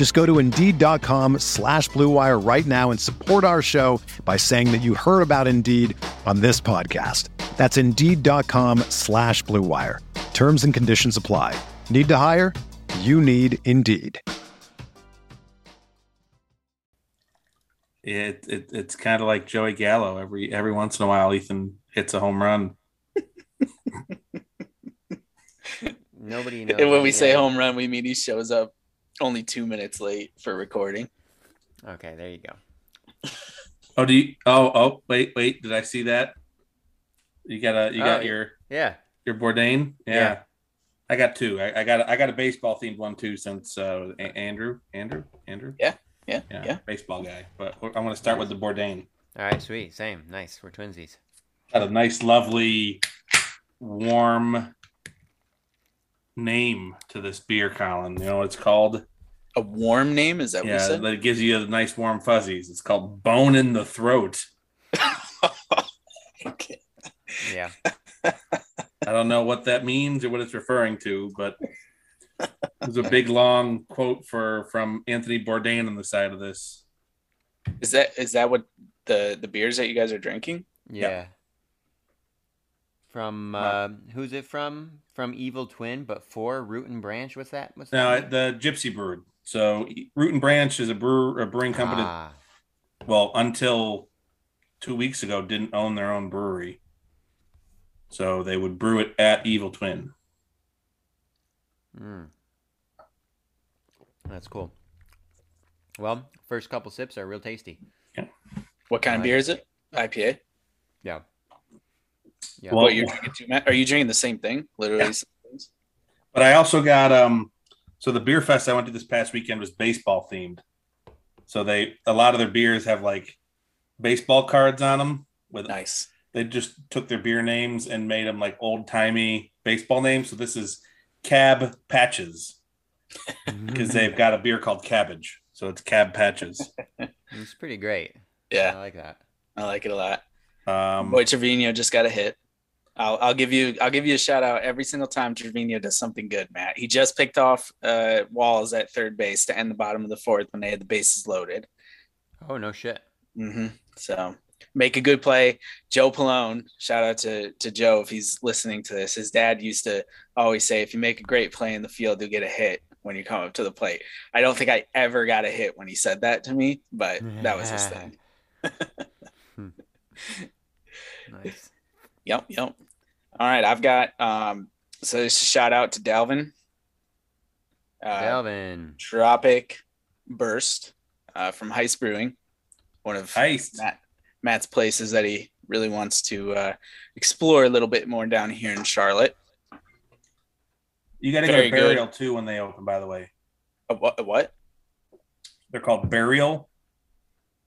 Just go to Indeed.com slash BlueWire right now and support our show by saying that you heard about Indeed on this podcast. That's Indeed.com slash BlueWire. Terms and conditions apply. Need to hire? You need Indeed. It, it it's kind of like Joey Gallo. Every every once in a while, Ethan hits a home run. Nobody knows. And when we yeah. say home run, we mean he shows up only two minutes late for recording. Okay, there you go. Oh, do you? Oh, oh, wait, wait. Did I see that? You got a you got Oh, your Yeah. your Bourdain. Yeah. Yeah. I got two. I, I got I got a baseball themed one too since uh, A- Andrew Andrew Andrew. Yeah, yeah, yeah, yeah. baseball guy. But I'm going to start with the Bourdain. All right, sweet. Same. Nice. We're twinsies. Got a nice, lovely, warm name to this beer, Colin. You know what it's called? A warm name? Is that what you Yeah, said? that gives you a nice warm fuzzies. It's called Bone in the Throat. okay. Yeah. I don't know what that means or what it's referring to, but there's a big long quote for from Anthony Bourdain on the side of this. Is that is that what the the beers that you guys are drinking? Yeah. From Wow. um, who's it from? From Evil Twin, but for Root and Branch. What's that? What's Now that? the Gypsy Bird. So Root and Branch is a brewer, a brewing company. Ah, Well, until two weeks ago, didn't own their own brewery. So they would brew it at Evil Twin. mm. That's cool. Well, first couple sips are real tasty. Yeah. What kind I of like beer it. is it? IPA. Yeah. Yeah. Well- what you're drinking too, Matt? Are you drinking the same thing? Literally. Yeah. the same things? But I also got um so the beer fest I went to this past weekend was baseball themed. So they a lot of their beers have like baseball cards on them with Nice. they just took their beer names and made them like old timey baseball names. So this is Cab Patches because they've got a beer called Cabbage. So it's Cab Patches. It's pretty great. Yeah, I like that. I like it a lot. Um, Boy, Trevino just got a hit. I'll, I'll give you I'll give you a shout out every single time Trevino does something good, Matt. He just picked off uh, Walls at third base to end the bottom of the fourth when they had the bases loaded. Oh no shit. hmm So make a good play. Joe Palone, shout out to to Joe if he's listening to this. His dad used to always say, if you make a great play in the field, you'll get a hit when you come up to the plate. I don't think I ever got a hit when he said that to me, but that was his thing. Nice. Yep, yep. All right, I've got um so this is a shout out to Dalvin. Uh, Delvin. Tropic Burst uh, from Heist Brewing, one of Heist. Matt, Matt's places that he really wants to uh, explore a little bit more down here in Charlotte. you got to go Very to good. Burial too when they open. By the way, A what? A what? they're called Burial.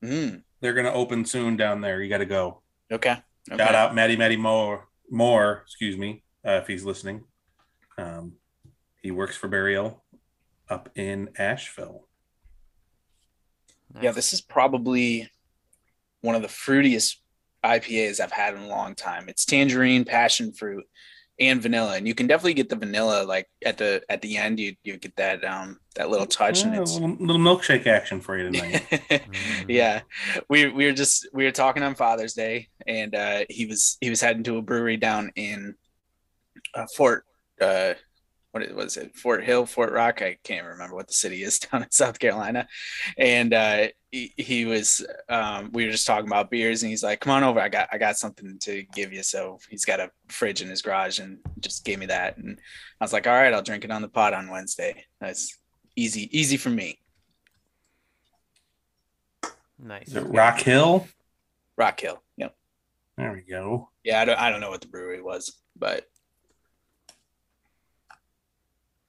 Mm, They're gonna open soon down there. You got to go. okay. okay. Shout out Matty Maddie Moore. Moore, excuse me, uh, if he's listening. Um, he works for Burial up in Asheville. Yeah, this is probably one of the fruitiest IPAs I've had in a long time. It's tangerine, passion fruit, and vanilla, and you can definitely get the vanilla like at the at the end. You you get that um that little touch, and Yeah, a it's little, little milkshake action for you tonight. Mhm. yeah we we were just we were talking on father's day and uh he was he was heading to a brewery down in uh, fort uh what was it Fort Hill, Fort Rock. I can't remember what the city is down in South Carolina. And uh, he, he was um, we were just talking about beers, and he's like, "Come on over, I got I got something to give you." So he's got a fridge in his garage, and just gave me that, and I was like, "All right, I'll drink it on the pot on Wednesday." That's easy easy for me. Nice. Rock Hill? Rock Hill. Yep. There we go. Yeah, I don't I don't know what the brewery was, but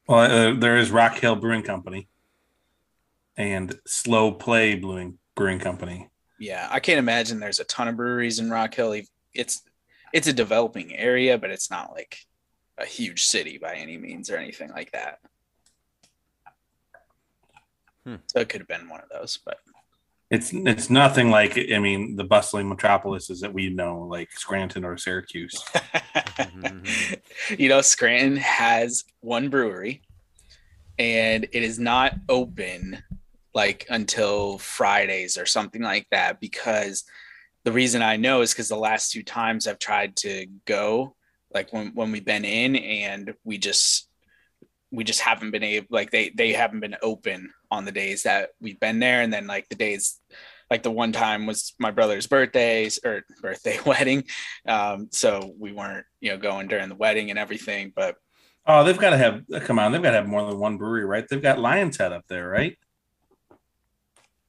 Well, uh, there is Rock Hill Brewing Company and Slow Play Brewing Brewing Company. yeah, I can't imagine there's a ton of breweries in Rock Hill. It's it's a developing area, but it's not like a huge city by any means or anything like that. Hmm. So it could have been one of those, but It's it's nothing like I mean the bustling metropolises that we know, like Scranton or Syracuse. you know, Scranton has one brewery and it is not open like until Fridays or something like that because the reason I know is because the last two times I've tried to go, like when, when we've been in and we just we just haven't been able like they they haven't been open on the days that we've been there and then like the days like the one time was my brother's birthdays or birthday wedding um so we weren't you know going during the wedding and everything but Oh, they've got to have come on, they've got to have more than one brewery, right? They've got Lion's Head up there, right?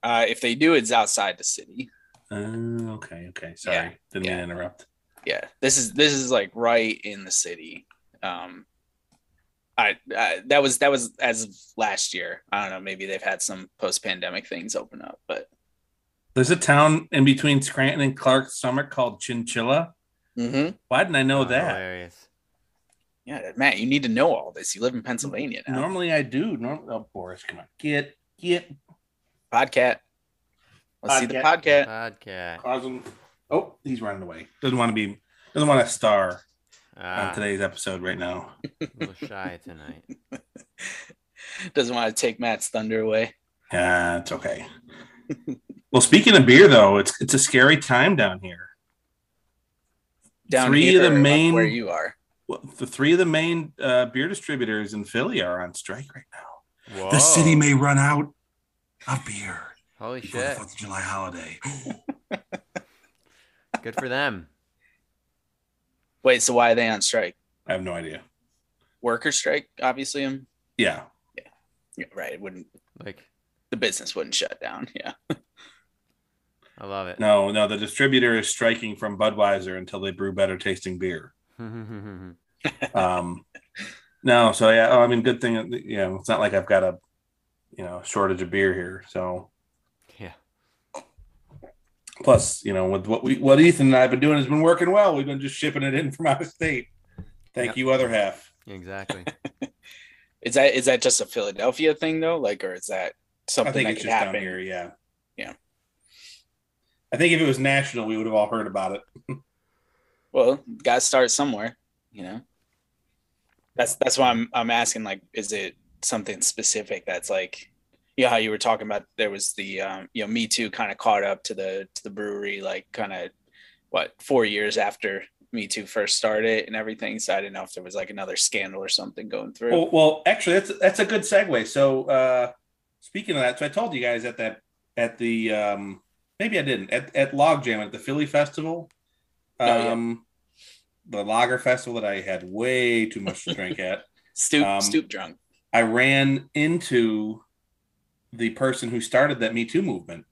uh if they do it's outside the city Uh, okay, okay. Sorry, Yeah, didn't yeah. mean to interrupt. yeah this is this is like right in the city um I, I that was that was as of last year i don't know maybe they've had some post-pandemic things open up but There's a town in between Scranton and Clark Summit called Chinchilla. mm-hmm. Why didn't I know Oh, that? Hilarious. yeah matt you need to know all this you live in pennsylvania now Normally I do. Norm- oh, Boris, come on, get get podcat let's see the Podcat. podcat Podcast. causing. Oh, he's running away. Doesn't want to be. Doesn't want to star Ah, on today's episode right now. a little shy tonight. doesn't want to take matt's thunder away Yeah, it's okay. well, speaking of beer, though, it's it's a scary time down here. down Three here of the main- where you are Well, the three of the main uh, beer distributors in Philly are on strike right now. Whoa. The city may run out of beer Holy before the shit. Fourth of July holiday. Good for them. Wait so why are they on strike I have no idea. worker strike obviously um, Yeah, yeah, right it wouldn't Like, the business wouldn't shut down yeah I love it. no, no. The distributor is striking from Budweiser until they brew better tasting beer. Um, no, so yeah. Oh, I mean, good thing. You know, it's not like I've got a you know shortage of beer here. So yeah. Plus, you know, with what we what Ethan and I have been doing has been working well. We've been just shipping it in from out of state. Thank Yep. you, other half. Exactly. Is that is that just a Philadelphia thing though? Like, or is that something I think that it's could just happen? down here. Yeah. Yeah. I think if it was national, we would have all heard about it. Well, got to start somewhere, you know. That's that's why I'm I'm asking. Like, is it something specific that's like, you know, how you were talking about? There was the um, you know, Me Too kind of caught up to the to the brewery, like kind of what four years after Me Too first started and everything. So I didn't know if there was like another scandal or something going through. Well, well, actually, that's that's a good segue. So, uh, speaking of that, so I told you guys at that at the um, maybe I didn't at at Logjam at the Philly Festival, Oh, yeah. um, the Lager Festival that I had way too much to drink at. stoop um, stoop drunk. I ran into the person who started that Me Too movement.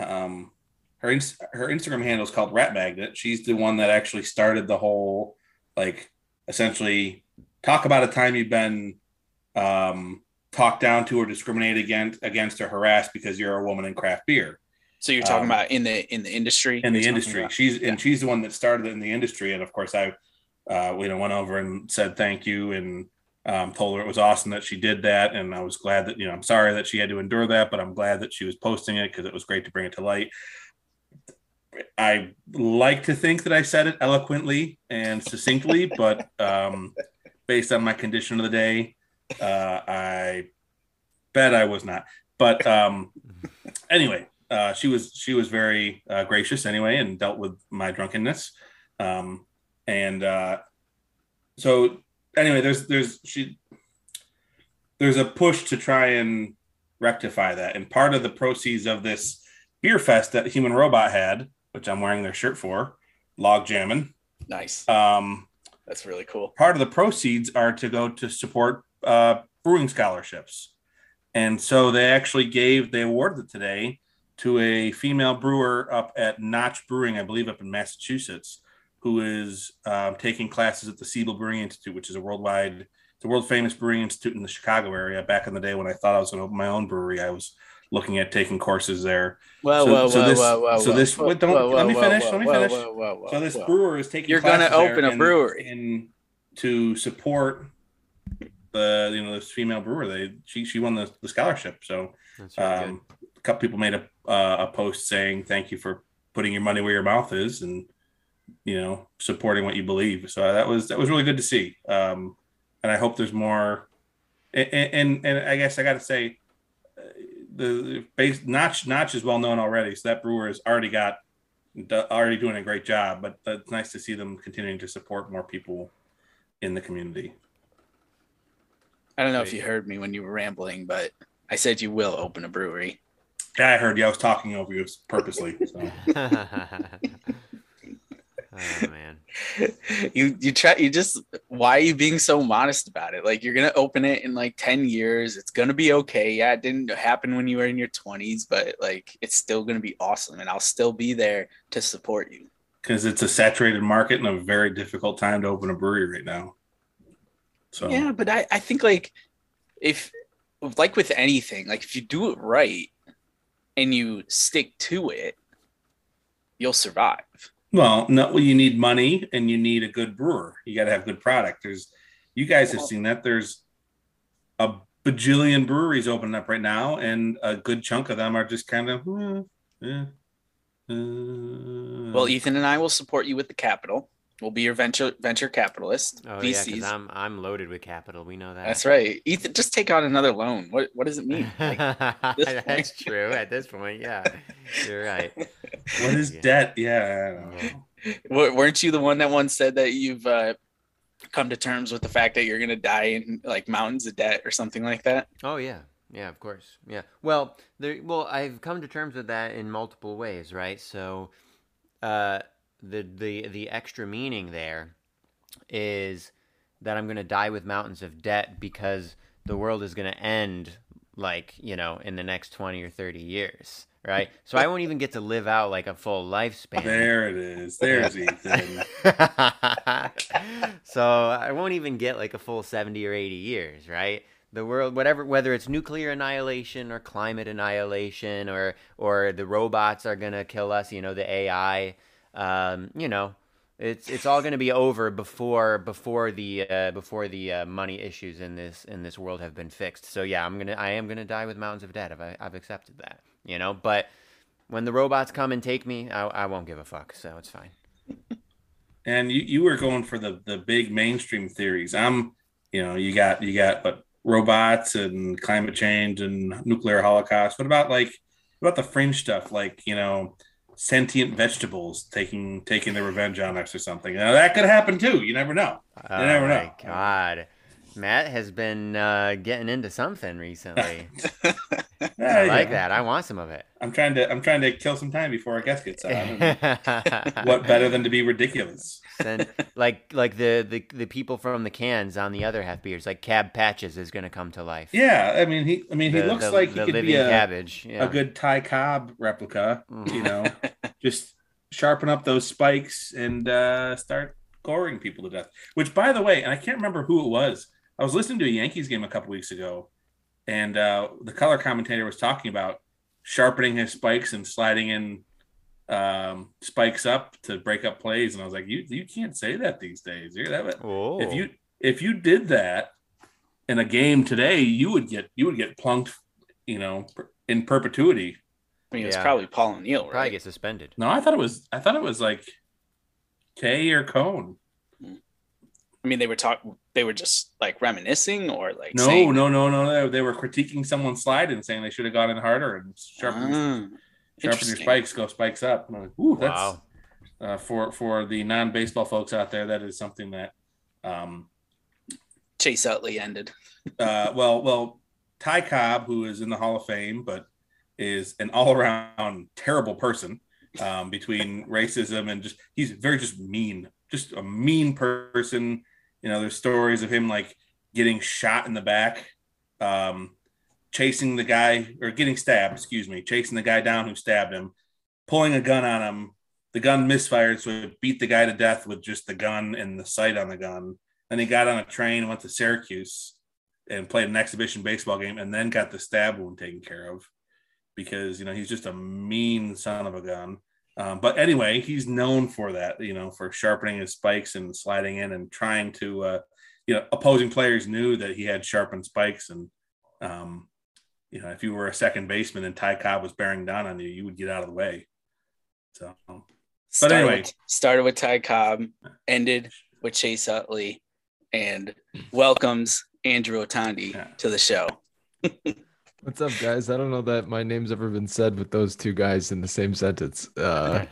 Um, her her Instagram handle is called Rat Magnet. She's the one that actually started the whole like essentially talk about a time you've been um, talked down to or discriminated against against or harassed because you're a woman in craft beer So you're talking um, about in the in the industry. in the industry. about? She's Yeah. and she's the one that started it in the industry. And of course, I uh, you know went over and said thank you and um, told her it was awesome that she did that. And I was glad that you know I'm sorry that she had to endure that, but I'm glad that she was posting it because it was great to bring it to light. I like to think that I said it eloquently and succinctly, but um, based on my condition of the day, uh, I bet I was not. But um, anyway, uh, she was she was very uh, gracious anyway and dealt with my drunkenness. Um, and uh, so anyway, there's there's she there's a push to try and rectify that. And part of the proceeds of this beer fest that Human Robot had, which I'm wearing their shirt for, log jamming. Nice. Um, That's really cool. part of the proceeds are to go to support uh, brewing scholarships. And so they actually gave, they awarded it today to a female brewer up at Notch Brewing, I believe, up in Massachusetts, who is um, taking classes at the Siebel Brewing Institute, which is a worldwide, the world famous brewing institute in the Chicago area. Back in the day when I thought I was going to open my own brewery, I was looking at taking courses there. Whoa, So- whoa, so whoa, this- whoa, whoa, so this- whoa, wait, don't- whoa, let me finish, whoa, let me finish. So this whoa. brewer is taking You're gonna open a and- brewery. and to support the you know this female brewer. They she she won the, the scholarship. So really um, a couple people made a uh, a post saying thank you for putting your money where your mouth is and you know supporting what you believe. So that was that was really good to see. Um, and I hope there's more. And and, and I guess I got to say. uh, The base notch notch is well known already, so that brewer has already got already doing a great job. But it's nice to see them continuing to support more people in the community. I don't know if you heard me when you were rambling, but I said you will open a brewery. Yeah, I heard you. I was talking over you purposely. So. good. oh man. you you try you just why are you being so modest about it? Like you're gonna open it in like 10 years. It's gonna be okay. Yeah, it didn't happen when you were in your 20s, but like it's still gonna be awesome and I'll still be there to support you. because it's a saturated market and a very difficult time to open a brewery right now. So Yeah, but I, I think like if like with anything, like if you do it right and you stick to it, you'll survive. Well, no, well, you need money and you need a good brewer. You got to have good product. There's, you guys have seen that. There's a bajillion breweries opening up right now, and a good chunk of them are just kind of, eh, eh, uh, Well, Ethan and I will support you with the capital. We'll be your venture venture capitalist. Oh yeah, because I'm I'm loaded with capital. We know that. That's right. Ethan, just take out another loan. What what does it mean? Like. That's true. At this point, yeah, you're right. what is Yeah. debt? Yeah, I don't know. w- weren't you the one that once said that you've uh, come to terms with the fact that you're gonna die in like mountains of debt or something like that? Oh yeah, yeah, of course, yeah. Well, there. Well, I've come to terms with that in multiple ways, right? So, uh, the the the extra meaning there is that I'm gonna die with mountains of debt because the world is gonna end, like you know, in the next twenty or thirty years, right? So I won't even get to live out like a full lifespan. There it is. There's Ethan. so I won't even get like a full 70 or 80 years, right? The world whatever whether it's nuclear annihilation or climate annihilation or or the robots are going to kill us, you know, the AI um, you know, it's it's all going to be over before before the uh, before the uh, money issues in this in this world have been fixed. So yeah, I'm to I am to die with mountains of debt. I've I've accepted that, you know, but when the robots come and take me, I, I won't give a fuck. So it's fine. and you, you were going for the the big mainstream theories i'm you know you got you got but robots and climate change and nuclear holocaust what about like what about the fringe stuff like you know sentient vegetables taking taking their revenge on us or something now that could happen too you never know Oh never my know. god. Matt has been uh, getting into something recently. I like that. I want some of it. i'm trying to i'm trying to kill some time before our guest gets on what better than to be ridiculous Send, like like the, the the people from the cans on the other half beers, like Cab Patches is gonna come to life. yeah i mean he i mean he The- looks the- like he could be a, cabbage. Yeah. a good Ty Cobb replica, Mhm. you know, just sharpen up those spikes and uh, start goring people to death. Which, by the way, and I can't remember who it was. I was listening to a Yankees game a couple weeks ago, and uh, the color commentator was talking about sharpening his spikes and sliding in um, spikes up to break up plays. And I was like, you you can't say that these days. You're that Oh. if you if you did that in a game today, you would get you would get plunked, you know, in perpetuity. I mean, it's probably Paul O'Neill, probably right? get suspended. No, I thought it was I thought it was like Kay or Cone. I mean, they were talking, they were just like reminiscing or like No, saying, no, no, no, no. They were critiquing someone's slide and saying they should have gone in harder and sharpen, Ah, sharpen your spikes, go spikes up. And like, Ooh, that's Wow. uh, for for the non baseball folks out there. That is something that um, Chase Utley ended. uh, well, well, Ty Cobb, who is in the Hall of Fame, but is an all-around terrible person um, between racism and just he's very just mean, just a mean person. You know, there's stories of him like getting shot in the back, um, chasing the guy or getting stabbed, excuse me, chasing the guy down who stabbed him, pulling a gun on him. The gun misfired, so it beat the guy to death with just the gun and the sight on the gun. Then he got on a train, went to Syracuse, and played an exhibition baseball game, and then got the stab wound taken care of because you know he's just a mean son of a gun. Um, but anyway, he's known for that, you know, for sharpening his spikes and sliding in and trying to, uh, you know, opposing players knew that he had sharpened spikes. And, um, you know, if you were a second baseman and Ty Cobb was bearing down on you, you would get out of the way. So, but started anyway, with, started with Ty Cobb, ended with Chase Utley, and welcomes Andrew Rotondi Yeah. to the show. What's up, guys? I don't know that my name's ever been said with those two guys in the same sentence. Uh,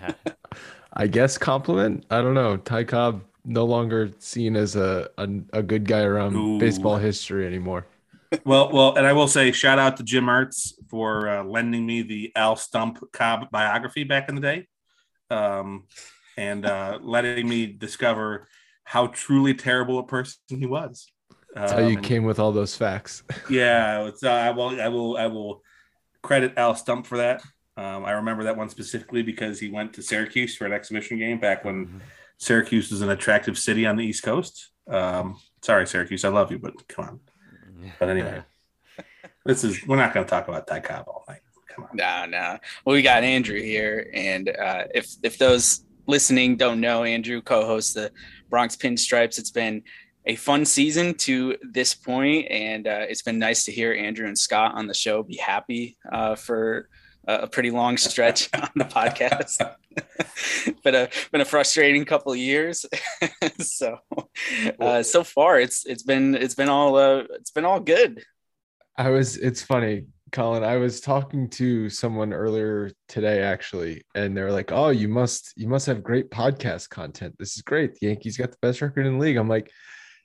I guess compliment. I don't know. Ty Cobb no longer seen as a a, a good guy around Ooh. baseball history anymore. well, well, and I will say shout out to Jim Ertz for uh, lending me the Al Stump Cobb biography back in the day, um, and uh, letting me discover how truly terrible a person he was. That's how you Um, came with all those facts. Yeah, it's, uh, I will. I will. I will credit Al Stump for that. Um, I remember that one specifically because he went to Syracuse for an exhibition game back when Syracuse was an attractive city on the East Coast. Um, sorry, Syracuse, I love you, but come on. But anyway, this is we're not going to talk about Ty Cobb all night. Come on. No, no. Well, we got Andrew here, and uh, if if those listening don't know, Andrew co-hosts the Bronx Pinstripes. It's been a fun season to this point, and uh, it's been nice to hear Andrew and Scott on the show be happy uh, for a pretty long stretch on the podcast. been a been a frustrating couple of years. so uh, so far, it's it's been it's been all uh, it's been all good. I was. It's funny, Colin. I was talking to someone earlier today, actually, and they're like, "Oh, you must, you must have great podcast content. This is great. The Yankees got the best record in the league." I'm like,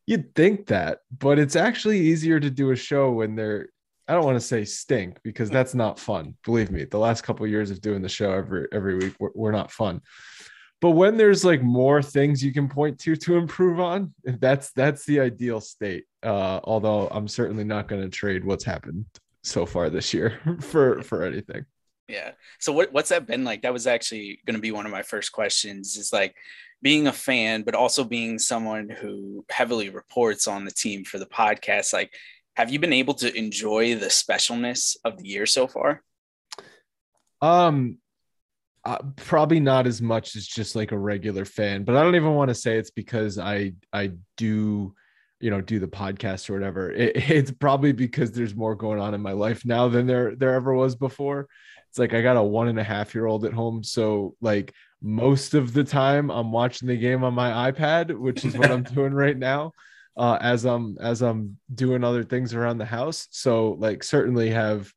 "You'd think that, but it's actually easier to do a show when they're." I don't want to say stink because that's not fun. Believe me, the last couple of years of doing the show every every week were, not fun. But when there's like more things you can point to to improve on, that's that's the ideal state. Uh, although I'm certainly not going to trade what's happened so far this year for for anything. Yeah. So what what's that been like? That was actually going to be one of my first questions. Is like being a fan, but also being someone who heavily reports on the team for the podcast. Like, have you been able to enjoy the specialness of the year so far? Um, uh, probably not as much as just like a regular fan, but I don't even want to say it's because I I do you know do the podcast or whatever. It, it's probably because there's more going on in my life now than there there ever was before. It's like I got a one and a half year old at home, so like most of the time I'm watching the game on my iPad, which is what I'm doing right now. Uh, as I'm as I'm doing other things around the house, so like certainly have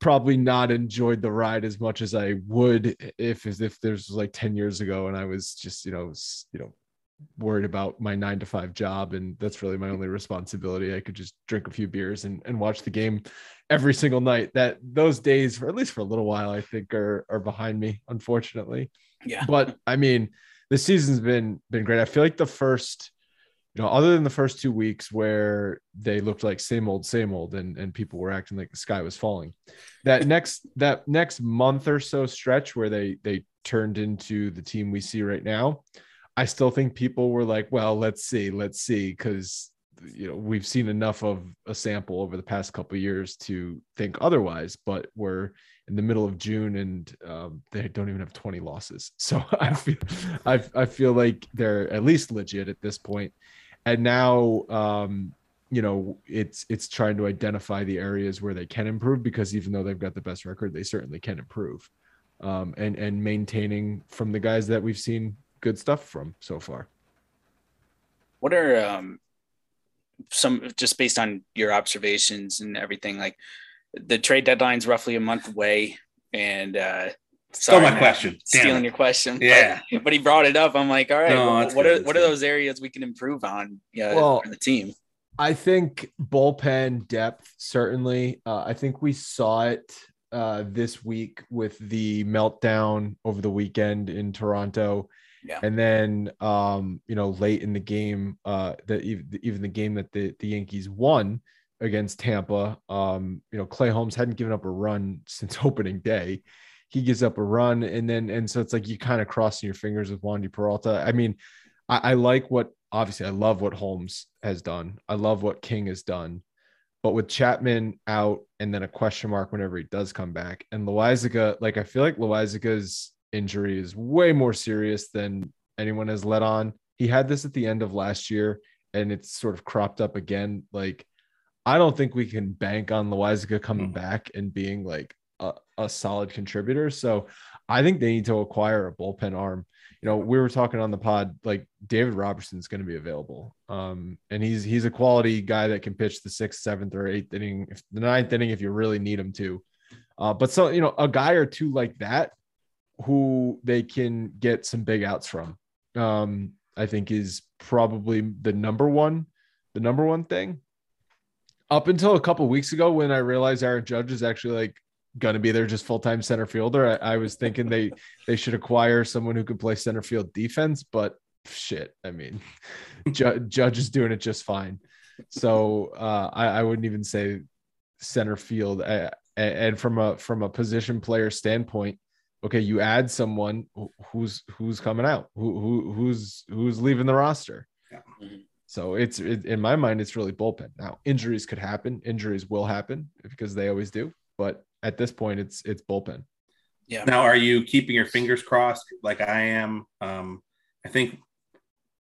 probably not enjoyed the ride as much as I would if as if there's like 10 years ago and I was just, you know, you know, worried about my nine to five job and that's really my only responsibility. I could just drink a few beers and, and watch the game every single night. That those days, for at least for a little while, I think are are behind me, unfortunately. Yeah. But I mean, the season's been been great. I feel like the first you know, other than the first two weeks where they looked like same old, same old, and and people were acting like the sky was falling, that next that next month or so stretch where they they turned into the team we see right now, I still think people were like, well, let's see, let's see, because you know we've seen enough of a sample over the past couple years to think otherwise, but we're in the middle of June and um, they don't even have 20 losses. So I feel I, I feel like they're at least legit at this point. And now um, you know it's it's trying to identify the areas where they can improve because even though they've got the best record, they certainly can improve. Um, and and maintaining from the guys that we've seen good stuff from so far. What are um, some just based on your observations and everything? Like the trade deadline's roughly a month away, and uh, Stole my question. Damn stealing it. your question. Yeah. but, but he brought it up. I'm like, all right, No, well, what good, are what are those areas we can improve on? Yeah, Well, for the team. I think bullpen depth certainly. Uh, I think we saw it uh, this week with the meltdown over the weekend in Toronto. Yeah. And then, um, you know, late in the game, uh, that even the game that the, the Yankees won against Tampa, um, you know, Clay Holmes hadn't given up a run since opening day. He gives up a run, and then and so it's like you kind of crossing your fingers with Wandy Peralta. I mean, I, I like what obviously I love what Holmes has done. I love what King has done. But with Chapman out and then a question mark whenever he does come back, and Loaisiga, like I feel like Loaisiga's injury is way more serious than anyone has let on. He had this at the end of last year, and it's sort of cropped up again. Like I don't think we can bank on Loaisiga coming mm. back and being like a, a solid contributor. So I think they need to acquire a bullpen arm you know, we were talking on the pod, like David Robertson's going to be available. Um, and he's he's a quality guy that can pitch the sixth, seventh, or eighth inning, if the ninth inning, if you really need him to. Uh, but so you know, a guy or two like that who they can get some big outs from, um, I think is probably the number one, the number one thing. Up until a couple weeks ago, when I realized Aaron Judge is actually like going to be there just full time center fielder. I, I, was thinking they they should acquire someone who could play center field defense, but shit, I mean, Ju- Judge is doing it just fine. So uh, I, I, wouldn't even say center field. I, and from a from a position player standpoint, okay, you add someone who's who's coming out, who, who who's who's leaving the roster. Yeah. So it's it, in my mind, it's really bullpen. Now injuries could happen. Injuries will happen because they always do. But at this point, it's it's bullpen. Yeah. Now, are you keeping your fingers crossed like I am? Um, I think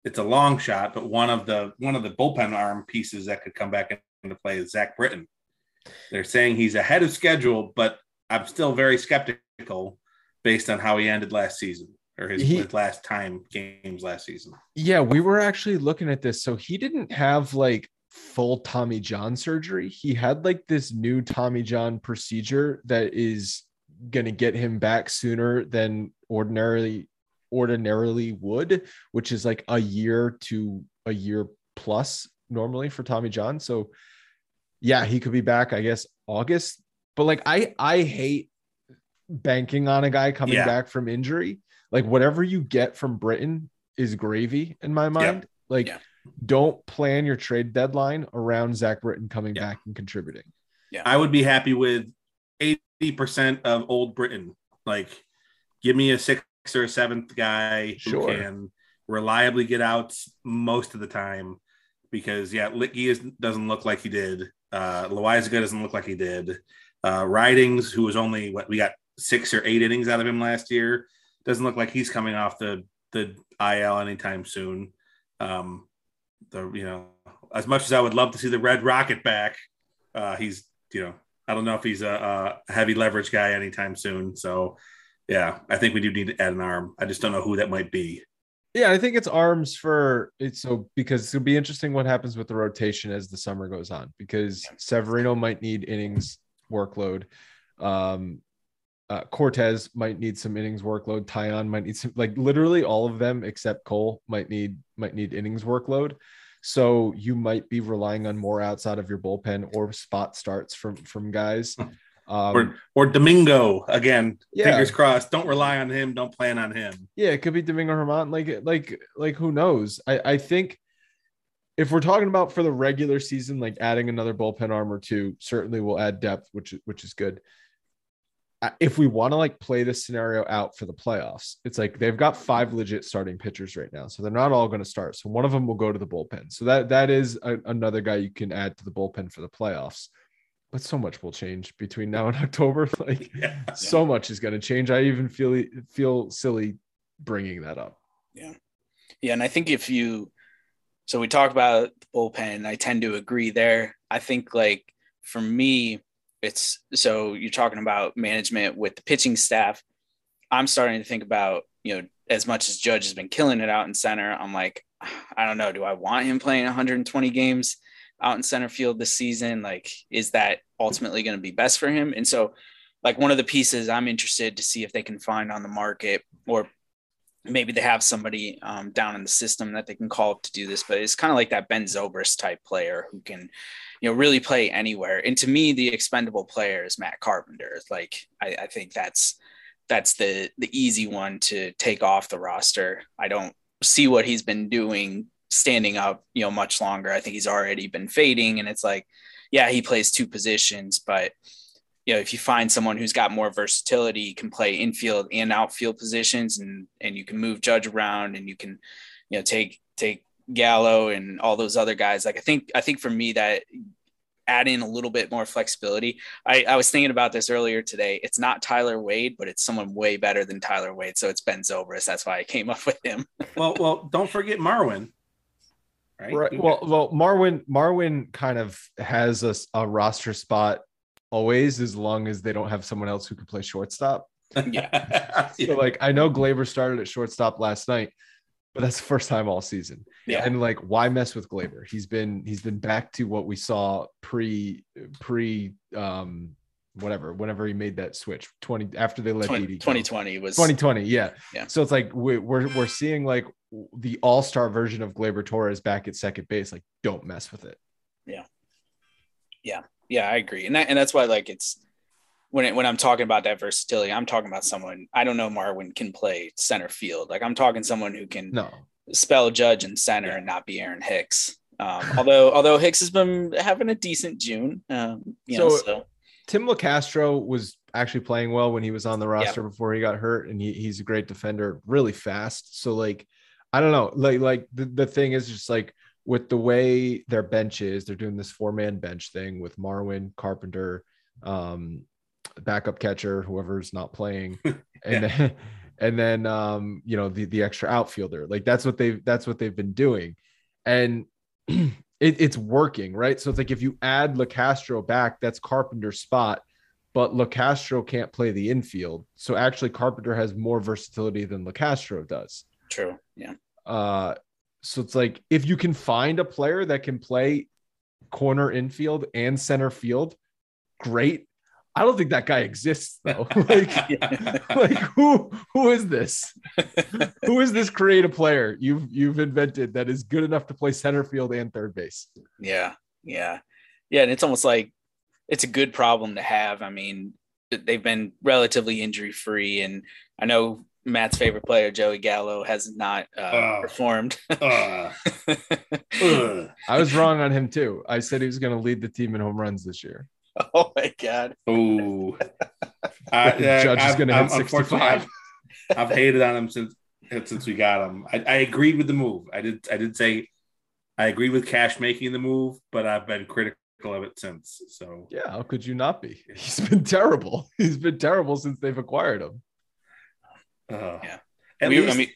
it's a long shot, but one of the one of the bullpen arm pieces that could come back into play is Zach Britton. They're saying he's ahead of schedule, but I'm still very skeptical based on how he ended last season or his, he, his last time games last season. Yeah, we were actually looking at this. So he didn't have like full Tommy John surgery. He had like this new Tommy John procedure that is going to get him back sooner than ordinarily ordinarily would, which is like a year to a year plus normally for Tommy John. So yeah, he could be back I guess August. But like I I hate banking on a guy coming yeah. back from injury. Like whatever you get from Britton is gravy in my mind. Like yeah don't plan your trade deadline around Zach Britton coming yeah. back and contributing. Yeah, I would be happy with 80% of old Britton. Like, give me a sixth or a seventh guy who can reliably get out most of the time. Because yeah, Luetge is, doesn't look like he did. Uh, Loaisiga doesn't look like he did. Uh, Ridings, who was only what we got six or eight innings out of him last year, doesn't look like he's coming off the the IL anytime soon. Um, the you know as much as I would love to see the Red Rocket back, uh, he's you know I don't know if he's a, a, heavy leverage guy anytime soon. So yeah, I think we do need to add an arm. I just don't know who that might be. Yeah, I think it's arms for it's so because it'll be interesting what happens with the rotation as the summer goes on because Severino might need innings workload. Um, uh, Cortes might need some innings workload. Taillon might need some, like literally all of them except Cole might need might need innings workload. So you might be relying on more outside of your bullpen or spot starts from from guys. Um, or or Domingo again. Yeah. Fingers crossed. Don't rely on him. Don't plan on him. Yeah, it could be Domingo Germán. Like like like who knows? I I think if we're talking about for the regular season, like adding another bullpen arm or two, certainly will add depth, which which is good if we want to like play this scenario out for the playoffs, it's like they've got five legit starting pitchers right now, so they're not all going to start. So one of them will go to the bullpen. So that that is a, another guy you can add to the bullpen for the playoffs. But so much will change between now and October. Like yeah, so much is going to change. I even feel feel silly bringing that up. Yeah, yeah, and I think if you, so we talk about the bullpen. I tend to agree there. I think like for me it's so you're talking about management with the pitching staff. I'm starting to think about, you know, as much as Judge has been killing it out in center, I'm like, I don't know, do I want him playing 120 games out in center field this season? Like, is that ultimately going to be best for him? And so, like, one of the pieces I'm interested to see if they can find on the market or maybe they have somebody um, down in the system that they can call up to do this, but it's kind of like that Ben Zobrist type player who can, you know, really play anywhere. And to me, the expendable player is Matt Carpenter. Like I, I think that's that's the the easy one to take off the roster. I don't see what he's been doing standing up, you know, much longer. I think he's already been fading, and it's like, yeah, he plays two positions, but you know, if you find someone who's got more versatility, you can play infield and outfield positions, and and you can move Judge around, and you can, you know, take take Gallo and all those other guys. Like I think I think for me that add in a little bit more flexibility. I, I was thinking about this earlier today. It's not Tyler Wade, but it's someone way better than Tyler Wade. So it's Ben Zobrist. That's why I came up with him. well, well, don't forget Marwin. Right. right. Well, well, Marwin, Marwin kind of has a, a roster spot always as long as they don't have someone else who can play shortstop. Yeah. so like I know Gleyber started at shortstop last night, but that's the first time all season. Yeah. And like why mess with Gleyber? He's been he's been back to what we saw pre pre um whatever whenever he made that switch 20 after they let 20, 2020 was 2020 yeah yeah so it's like we, we're we're seeing like the all-star version of Gleyber Torres back at second base like don't mess with it yeah yeah yeah, I agree, and that, and that's why like it's when it, when I'm talking about that versatility, I'm talking about someone I don't know Marwin can play center field. Like I'm talking someone who can no spell judge in center yeah. and not be Aaron Hicks. Um, although although Hicks has been having a decent June. Um, so, know, so, Tim Locastro was actually playing well when he was on the roster yeah. before he got hurt, and he, he's a great defender, really fast. So like, I don't know, like like the, the thing is just like with the way their bench is, they're doing this four man bench thing with Marwin, Carpenter, um, backup catcher, whoever's not playing, and then and then um, you know the the extra outfielder. Like that's what they've that's what they've been doing, and it, it's working, right? So it's like if you add Locastro back, that's Carpenter's spot, but Locastro can't play the infield. So actually, Carpenter has more versatility than Locastro does. True. Yeah. Uh, so it's like if you can find a player that can play corner infield and center field, great. I don't think that guy exists though. like, like who who is this? who is this creative player you've you've invented that is good enough to play center field and third base? Yeah, yeah, yeah. And it's almost like it's a good problem to have. I mean, they've been relatively injury free, and I know Matt's favorite player, Joey Gallo, has not uh, uh, performed. uh, I was wrong on him too. I said he was going to lead the team in home runs this year. Oh my god! Oh, uh, Judge is going to hit sixty-five. I've, I've, hated on him since since we got him. I, I agreed with the move. I did. I did say I agreed with Cash making the move, but I've been critical of it since. So yeah, how could you not be? He's been terrible. He's been terrible since they've acquired him. Uh, yeah. At we, least, I mean,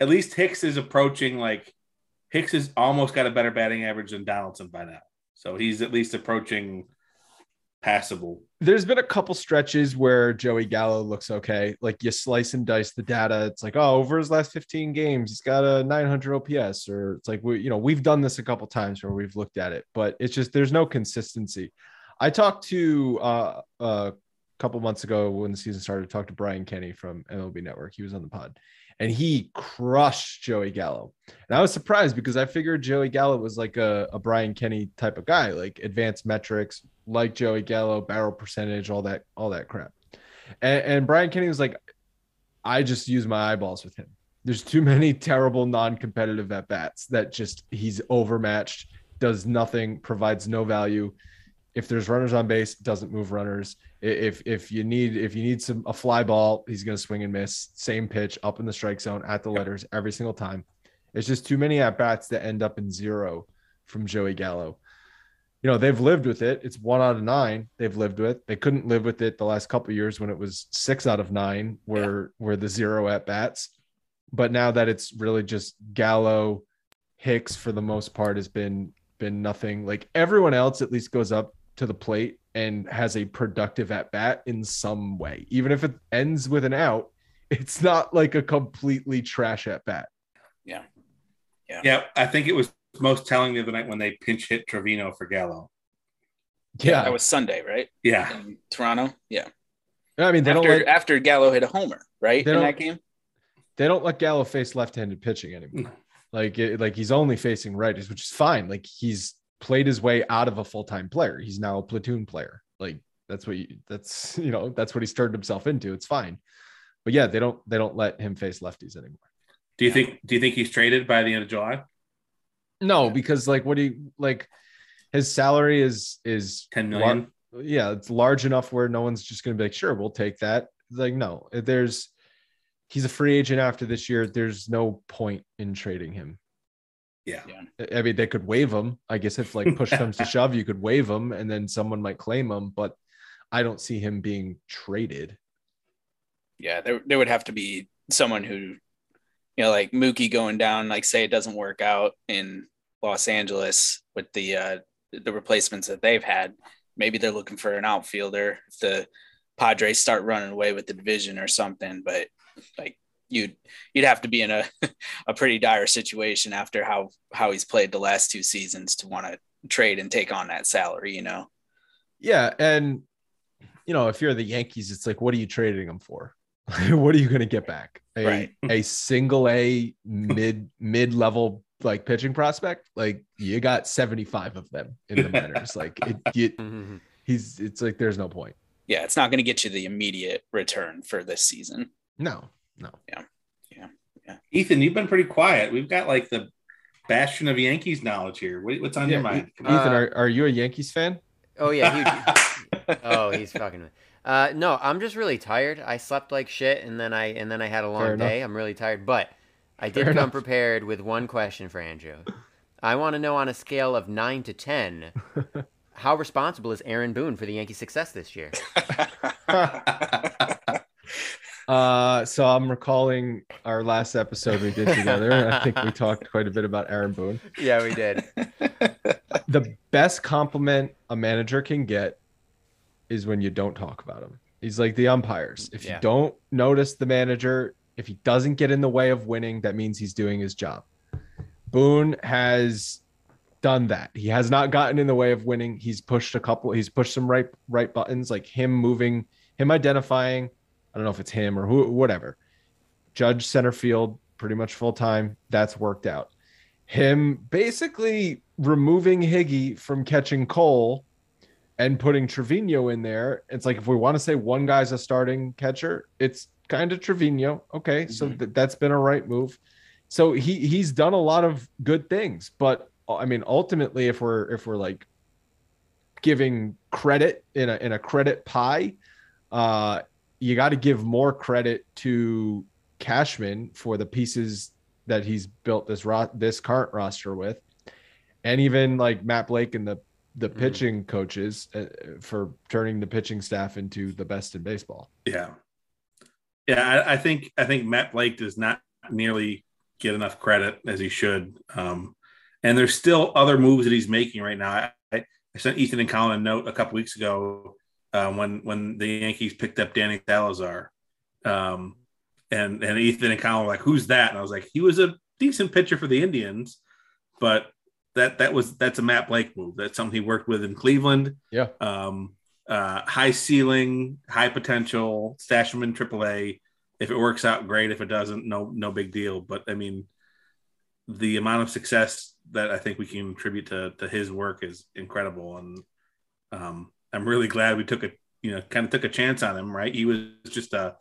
at least Hicks is approaching like Hicks has almost got a better batting average than Donaldson by now. So he's at least approaching passable. There's been a couple stretches where Joey Gallo looks okay. Like you slice and dice the data. It's like, oh, over his last 15 games, he's got a 900 OPS, or it's like we, you know, we've done this a couple times where we've looked at it, but it's just there's no consistency. I talked to uh, uh, couple months ago when the season started, talked to Brian Kenny from MLB Network. He was on the pod and he crushed Joey Gallo. And I was surprised because I figured Joey Gallo was like a, a Brian Kenny type of guy, like advanced metrics, like Joey Gallo, barrel percentage, all that, all that crap. And, and Brian Kenny was like, I just use my eyeballs with him. There's too many terrible non-competitive at bats that just he's overmatched, does nothing, provides no value if there's runners on base, doesn't move runners. If if you need if you need some a fly ball, he's gonna swing and miss. Same pitch up in the strike zone at the letters every single time. It's just too many at bats that end up in zero from Joey Gallo. You know they've lived with it. It's one out of nine they've lived with. They couldn't live with it the last couple years when it was six out of nine were yeah. were the zero at bats. But now that it's really just Gallo, Hicks for the most part has been been nothing. Like everyone else at least goes up to the plate and has a productive at bat in some way. Even if it ends with an out, it's not like a completely trash at bat. Yeah. Yeah. Yeah. I think it was most telling the other night when they pinch hit Trevino for Gallo. Yeah. That was Sunday, right? Yeah. In Toronto. Yeah. I mean, they after, don't let, after Gallo hit a homer, right? In that game. they don't let Gallo face left-handed pitching anymore. Like it, like he's only facing righties, which is fine. Like he's played his way out of a full-time player. He's now a platoon player. Like that's what you that's you know, that's what he's turned himself into. It's fine. But yeah, they don't they don't let him face lefties anymore. Do you think do you think he's traded by the end of July? No, because like what do you like his salary is is 10 million. lar- yeah, it's large enough where no one's just gonna be like, sure, we'll take that. Like, no, there's he's a free agent after this year. There's no point in trading him. Yeah. I mean, they could waive him. I guess if like push comes to shove, you could waive him and then someone might claim him, but I don't see him being traded. Yeah, there there would have to be someone who, you know, like Mookie going down. Like, say it doesn't work out in Los Angeles with the uh, the replacements that they've had. Maybe they're looking for an outfielder. If the Padres start running away with the division or something, but like you'd you'd have to be in a a pretty dire situation after how how he's played the last two seasons to want to trade and take on that salary. You know. Yeah, and you know, if you're the Yankees, it's like, what are you trading him for? what are you going to get back? A, Right. a single A mid mid level like pitching prospect? Like you got 75 of them in the minors. like it, you, Mhm. he's it's like there's no point. Yeah, it's not going to get you the immediate return for this season. No, no. Yeah. Yeah. Yeah. Ethan, you've been pretty quiet. We've got like the bastion of Yankees knowledge here. What, what's on your mind? Ethan, Uh, are, are you a Yankees fan? Oh yeah, huge. oh, he's fucking. Uh, no, I'm just really tired. I slept like shit, and then I and then I had a long Fair enough. day. I'm really tired, but I did Fair come enough. prepared with one question for Andrew. I want to know on a scale of nine to ten, how responsible is Aaron Boone for the Yankee success this year? Uh, so I'm recalling our last episode we did together. I think we talked quite a bit about Aaron Boone. Yeah, we did. the best compliment a manager can get is when you don't talk about him. He's like the umpires. If Yeah. you don't notice the manager, if he doesn't get in the way of winning, that means he's doing his job. Boone has done that. He has not gotten in the way of winning. He's pushed a couple, he's pushed some right right buttons, like him moving, him identifying. I don't know if it's him or who, whatever. Judge center field, pretty much full time. That's worked out him basically removing Higgy from catching Cole and putting Trevino in there. It's like if we want to say one guy's a starting catcher, it's kind of Trevino. Okay, so Mhm. th- that's been a right move. So he he's done a lot of good things, but uh, I mean, ultimately, if we're if we're like giving credit in a in a credit pie, uh, you got to give more credit to Cashman for the pieces that he's built this ro- this current roster with, and even like Matt Blake and the the Mhm. pitching coaches uh, for turning the pitching staff into the best in baseball. Yeah, yeah. I, I think I think Matt Blake does not nearly get enough credit as he should. Um, and there's still other moves that he's making right now. I I sent Ethan and Colin a note a couple weeks ago uh, when when the Yankees picked up Danny Salazar, um, and and Ethan and Colin were like, "Who's that?" And I was like, "He was a decent pitcher for the Indians, but that that was that's a Matt Blake move. That's something he worked with in Cleveland. Yeah. Um, uh, high ceiling, high potential, stash him in AAA. If it works out, great. If it doesn't, no, no big deal. But I mean, the amount of success that I think we can attribute to to his work is incredible, and um, I'm really glad we took a you know kind of took a chance on him. Right, he was just a,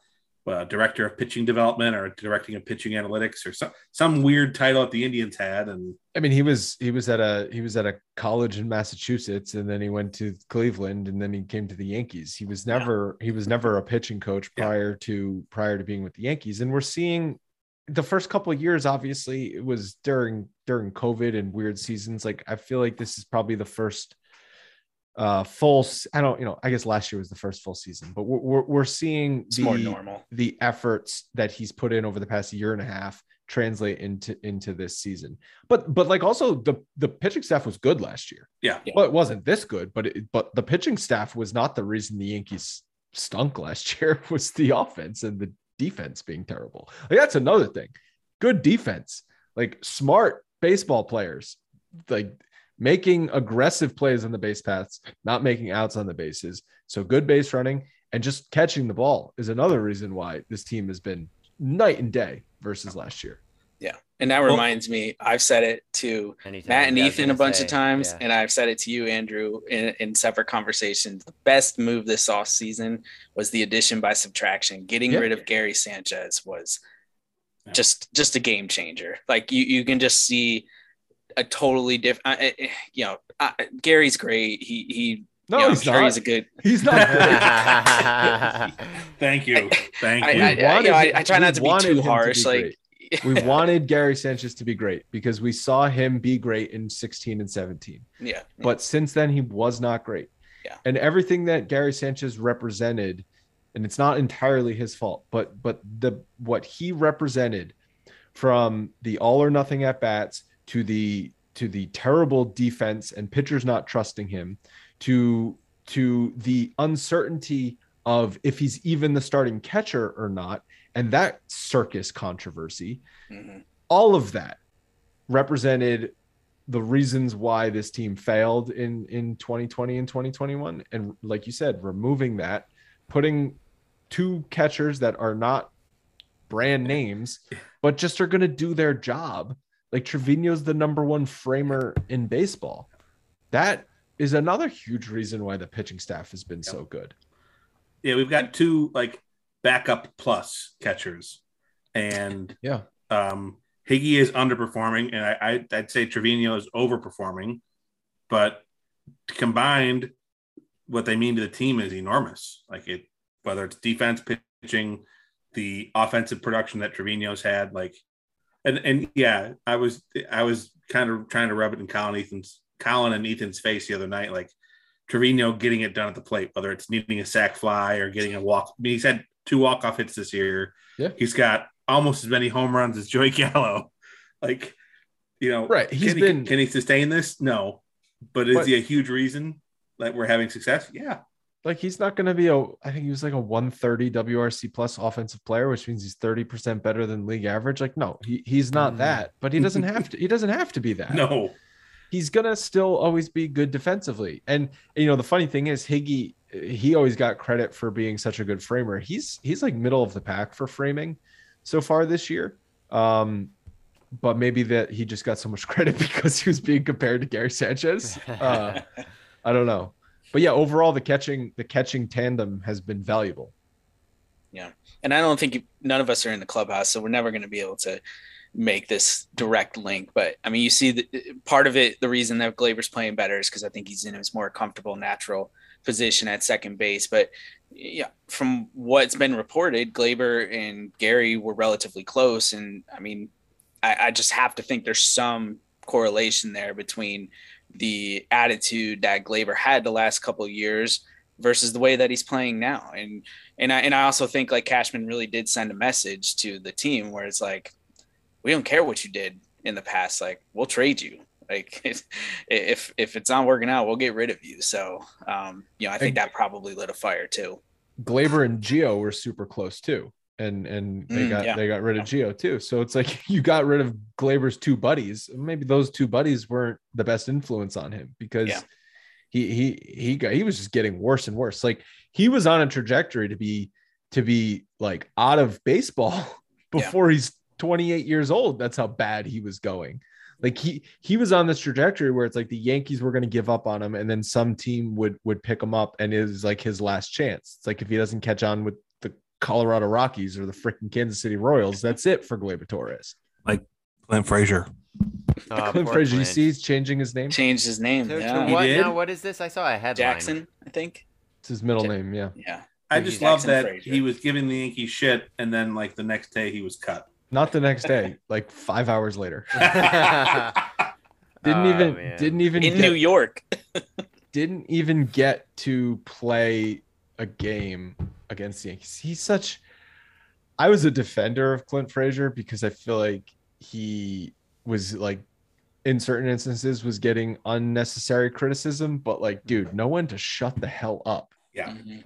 a director of pitching development or directing of pitching analytics or some some weird title that the Indians had, and I mean, he was he was at a he was at a college in Massachusetts, and then he went to Cleveland, and then he came to the Yankees. He was never he was never a pitching coach Yeah. prior to prior to being with the Yankees, and we're seeing the first couple of years. Obviously, it was during during COVID and weird seasons. Like I feel like this is probably the first uh full. i don't you know. I guess last year was the first full season, but we're we're, we're seeing It's the more normal. the efforts that he's put in over the past year and a half translate into into this season. But but like also the the pitching staff was good last year. yeah, Yeah. Well, it wasn't this good, but it, but the pitching staff was not the reason the Yankees stunk last year. Was the offense and the defense being terrible. Like that's another thing. Good defense, like smart baseball players, like making aggressive plays on the base paths, not making outs on the bases. So good base running and just catching the ball is another reason why this team has been night and day versus last year. Yeah. And that Well- reminds me, I've said it to Anytime, Matt and I Ethan a bunch say, of times, yeah. and I've said it to you, Andrew, in, in separate conversations. The best move this off season was the addition by subtraction. Getting Yeah. rid of Gary Sanchez was Yeah. just just a game changer. Like you you can just see a totally different. You know, uh, Gary's great. He he. No, you know, I'm he's sure not. he's a good. He's not. Thank you. Thank I, you. I, I, you know, I, I try not to be wanted him too to harsh. be like we wanted Gary Sanchez to be great because we saw him be great in 16 and 17. yeah, But since then, he was not great. Yeah. And everything that Gary Sanchez represented, and it's not entirely his fault, but but the what he represented from the all or nothing at bats to the to the terrible defense and pitchers not trusting him to to the uncertainty of if he's even the starting catcher or not and that circus controversy. Mhm. all of that represented the reasons why this team failed in in 2020 and 2021 and like you said removing that putting two catchers that are not brand names but just are going to do their job like Trevino's the number one framer in baseball. That is another huge reason why the pitching staff has been so good. Yeah, we've got two like backup plus catchers, and yeah. um, Higgy is underperforming, and I, I I'd say Trevino is overperforming, but combined, what they mean to the team is enormous. Like it, whether it's defense, pitching, the offensive production that Trevino's had, like, and and yeah, I was I was kind of trying to rub it in Colin Ethan's Colin and Ethan's face the other night, like Trevino getting it done at the plate, whether it's needing a sack fly or getting a walk. I mean, he's had two walk off hits this year. Yeah. He's got almost as many home runs as Joey Gallo. Like, you know, Right, he's can been- he, can he sustain this? No, but is But- he a huge reason that we're having success? Yeah, like he's not going to be a i think he was like a 130 wrc plus offensive player which means he's 30% better than league average. Like no he, he's not Mhm. that but he doesn't have to he doesn't have to be that. No, he's going to still always be good defensively. And you know the funny thing is higgy he always got credit for being such a good framer. He's he's like middle of the pack for framing so far this year. Um but maybe that he just got so much credit because he was being compared to Gary Sanchez. Uh, I don't know, but yeah, overall the catching the catching tandem has been valuable. Yeah, and I don't think none of us are in the clubhouse, so we're never going to be able to make this direct link. But I mean, you see, the, part of it, the reason that Gleyber's playing better is because I think he's in his more comfortable, natural position at second base. But yeah, from what's been reported, Gleyber and Gary were relatively close, and I mean, I, I just have to think there's some correlation there between the attitude that Gleyber had the last couple of years versus the way that he's playing now. And and I and I also think like Cashman really did send a message to the team where it's like, we don't care what you did in the past. Like we'll trade you. Like if if, if it's not working out, we'll get rid of you. So um, you know, I think that probably lit a fire too. Gleyber and Geo were super close too. And and they Mm, got yeah. they got rid of Geo too. So it's like you got rid of Gleyber's two buddies. Maybe those two buddies weren't the best influence on him because Yeah. he he he got he was just getting worse and worse. Like he was on a trajectory to be to be like out of baseball before he's 28 years old. That's how bad he was going. Like he he was on this trajectory where it's like the Yankees were going to give up on him, and then some team would would pick him up, and it was like his last chance. It's like if he doesn't catch on with Colorado Rockies or the freaking Kansas City Royals, that's it for Gleyber Torres. Clint Frazier. Uh, oh, Clint poor Frazier, you Clint. see, he's changing his name. Changed his name. So, so yeah. He what did? now? What is this? I saw a headline. Jackson, I think. It's his middle Ja- name. Yeah, Yeah. I He's just love that Frazier. he was giving the Yankees shit, and then like the next day he was cut. not the next day, like five hours later. Oh, Didn't even man. didn't even In get, New York. didn't even get to play a game against the Yankees. He's such. I was a defender of Clint Frazier because I feel like he was like, in certain instances, was getting unnecessary criticism. But like, dude, no one to shut the hell up. Yeah, Mhm.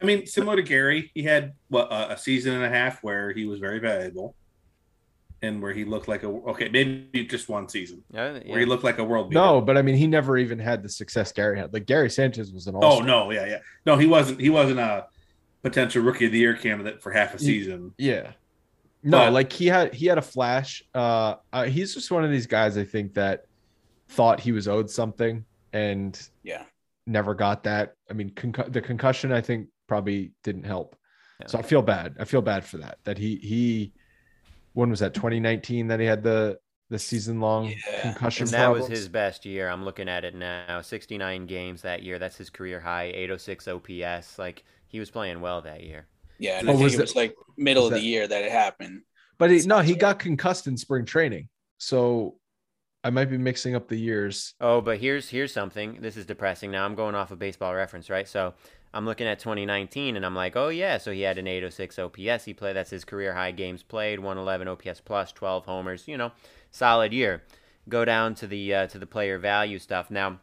I mean, similar to Gary, he had what a, a season and a half where he was very valuable, and where he looked like a okay, maybe just one season Yeah, where he looked like a world beater. No, but I mean, he never even had the success Gary had. Like Gary Sanchez was an all. Oh no, yeah, yeah. No, he wasn't. He wasn't a potential rookie of the year candidate for half a season. Yeah. No, But- like he had he had a flash. Uh, uh, he's just one of these guys I think that thought he was owed something and Yeah. never got that. I mean, concu- the concussion I think probably didn't help. So I feel bad. I feel bad for that. That he he when was that 2019 that he had the the season long Yeah. concussion And that was his best year. I'm looking at it now. 69 games that year. That's his career high. 806 OPS. Like he was playing well that year. Yeah, and I think was it that- was like middle was of that- the year that it happened. But he, no, he got concussed in spring training. So I might be mixing up the years. Oh, but here's here's something. This is depressing. Now I'm going off of baseball reference, right? So I'm looking at 2019 and I'm like, oh yeah, so he had an 806 OPS. He played. That's his career high games played. 111 OPS plus, 12 homers. You know, solid year. Go down to the uh, to the player value stuff. Now,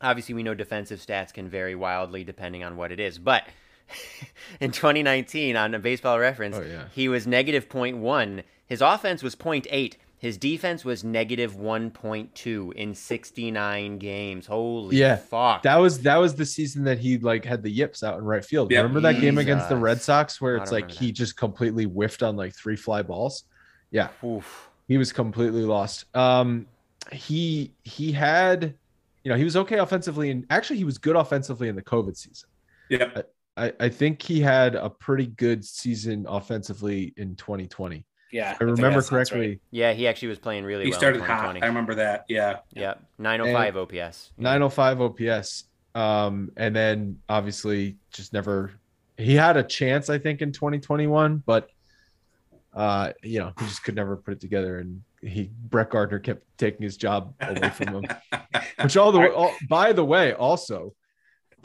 obviously we know defensive stats can vary wildly depending on what it is, but in 2019 on a baseball reference, Oh, yeah. he was negative 0.1. His offense was 0.8. His defense was negative 1.2 in 69 games. Holy Yeah, fuck. That was that was the season that he like had the yips out in right field. Yep. Remember that game against the Red Sox where it's like he that. just completely whiffed on like three fly balls. Yeah, Oof. he was completely lost. Um, he he had, you know, he was okay offensively, and actually he was good offensively in the COVID season. Yep. I, I think he had a pretty good season offensively in 2020. Yeah, I think remember correctly. right. Yeah, he actually was playing really He well. started in hot. 2020. I remember that. Yeah. Yep. 905 OPS. 905 OPS. Um, and then obviously just never he had a chance, I think, in 2021, but uh, you know, he just could never put it together. And he Brett Gardner kept taking his job away from him. Which all the way, all, by the way, also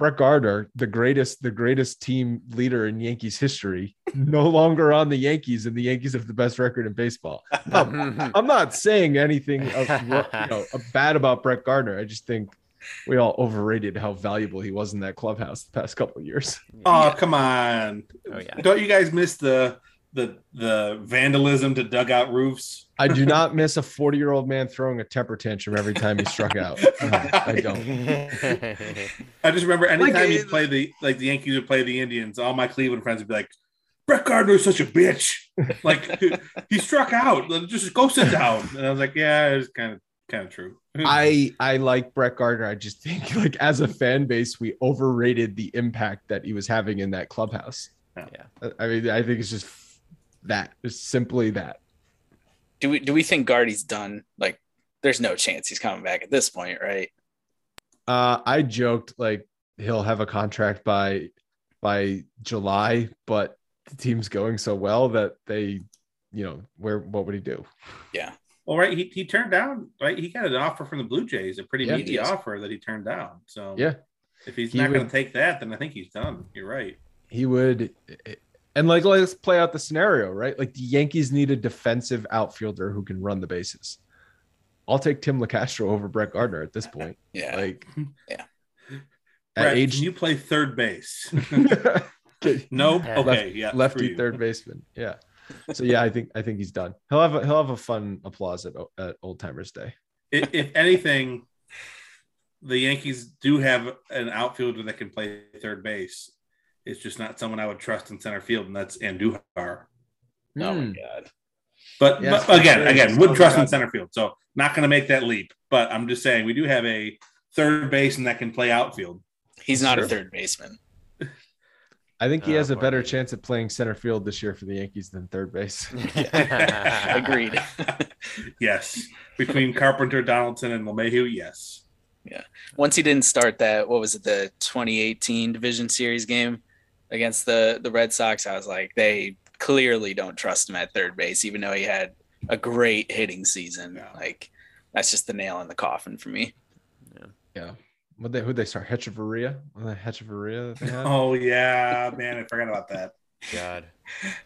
Brett Gardner, the greatest, the greatest team leader in Yankees history, no longer on the Yankees, and the Yankees have the best record in baseball. No, I'm not saying anything of, you know, bad about Brett Gardner. I just think we all overrated how valuable he was in that clubhouse the past couple of years. Oh, come on. Oh, yeah. Don't you guys miss the the the vandalism to dugout roofs? I do not miss a 40 year old man throwing a temper tantrum every time he struck out. No, I don't. I just remember anytime Like, you play the like the Yankees would play the Indians, all my Cleveland friends would be like, Brett Gardner is such a bitch. Like he struck out. Just go sit down. And I was like, yeah, it's kind of kind of true. I I like Brett Gardner. I just think like as a fan base, we overrated the impact that he was having in that clubhouse. Yeah. I mean, I think it's just that. It's simply that. Do we do we think Guardy's done? Like, there's no chance he's coming back at this point, right? Uh, I joked like he'll have a contract by by July, but the team's going so well that they, you know, where what would he do? Yeah, Well, right, he, he turned down right. He got an offer from the Blue Jays, a pretty Yeah. meaty offer that he turned down. So Yeah, if he's He not going to take that, then I think he's done. You're right. he would. And like, let's play out the scenario, right? Like the Yankees need a defensive outfielder who can run the bases. I'll take Tim Locastro over Brett Gardner at this point. yeah. Like, Yeah. At Brett, age can you play third base? nope. Yeah. Okay, yeah, lefty you. third baseman. Yeah. So yeah, I think I think he's done. He'll have a, he'll have a fun applause at at Old Timers Day. if, if anything, the Yankees do have an outfielder that can play third base. It's just not someone I would trust in center field, and that's Andujar. Oh Hmm. my god. But, Yes, but again, sure. again, would trust in center field. So not going to make that leap. But I'm just saying we do have a third baseman that can play outfield. He's not Sure. a third baseman. I think he Oh, has a boy. better chance at playing center field this year for the Yankees than third base. Agreed. yes, between Carpenter, Donaldson, and LeMahieu, yes. Yeah. Once he didn't start that, what was it, the 2018 Division Series game against the the Red Sox? I was like, they clearly don't trust him at third base, even though he had a great hitting season. Yeah. Like, that's just the nail in the coffin for me. yeah. Would they who'd they start? Hechavarria? Was that Hechavarria that they had? Oh yeah, man, I forgot about that. God.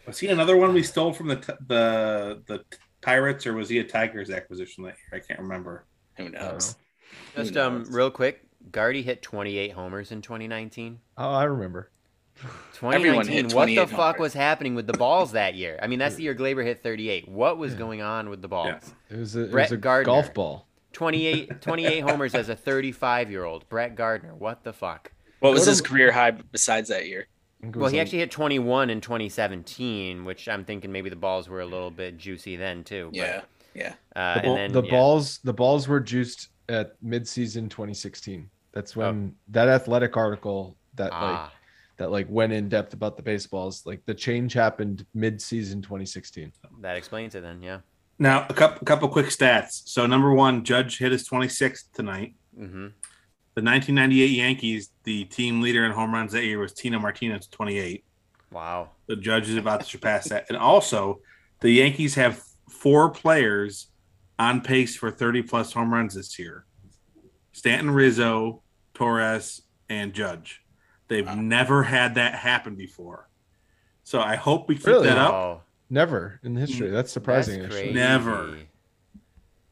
Was he another one we stole from the t- the the Pirates, or was he a Tigers acquisition that year? I can't remember. Who knows? Who Just um, real quick, Guardy hit 28 homers in 2019. Oh, I remember. Everyone 2019. What the fuck homers. was happening with the balls that year? I mean, that's the year Gleyber hit 38. What was Yeah. going on with the balls? Yeah. It was a, it Brett was a Gardner. golf ball. 28, 28 homers as a 35 year old. Brett Gardner. What the fuck? What was his career high besides that year? I think it Well, he a- actually hit 21 in 2017, which I'm thinking maybe the balls were a little bit juicy then too. but, Yeah, yeah. Uh, the, and then the yeah. balls the balls were juiced at midseason 2016. That's when that athletic article that like Oh. Ah, that like went in depth about the baseballs. Like the change happened mid-season 2016. that explains it then. Yeah. Now, a couple couple quick stats. So, number one, Judge hit his 26th tonight. hmm The 1998 Yankees, the team leader in home runs that year was Tino Martinez, 28. Wow. The Judge is about to surpass that. And also, the Yankees have four players on pace for 30 plus home runs this year Stanton Rizzo, Torres, and Judge. They've Wow. never had that happen before. So, I hope we keep Really? that up. Wow. Never in history. That's surprising. That's actually. Never.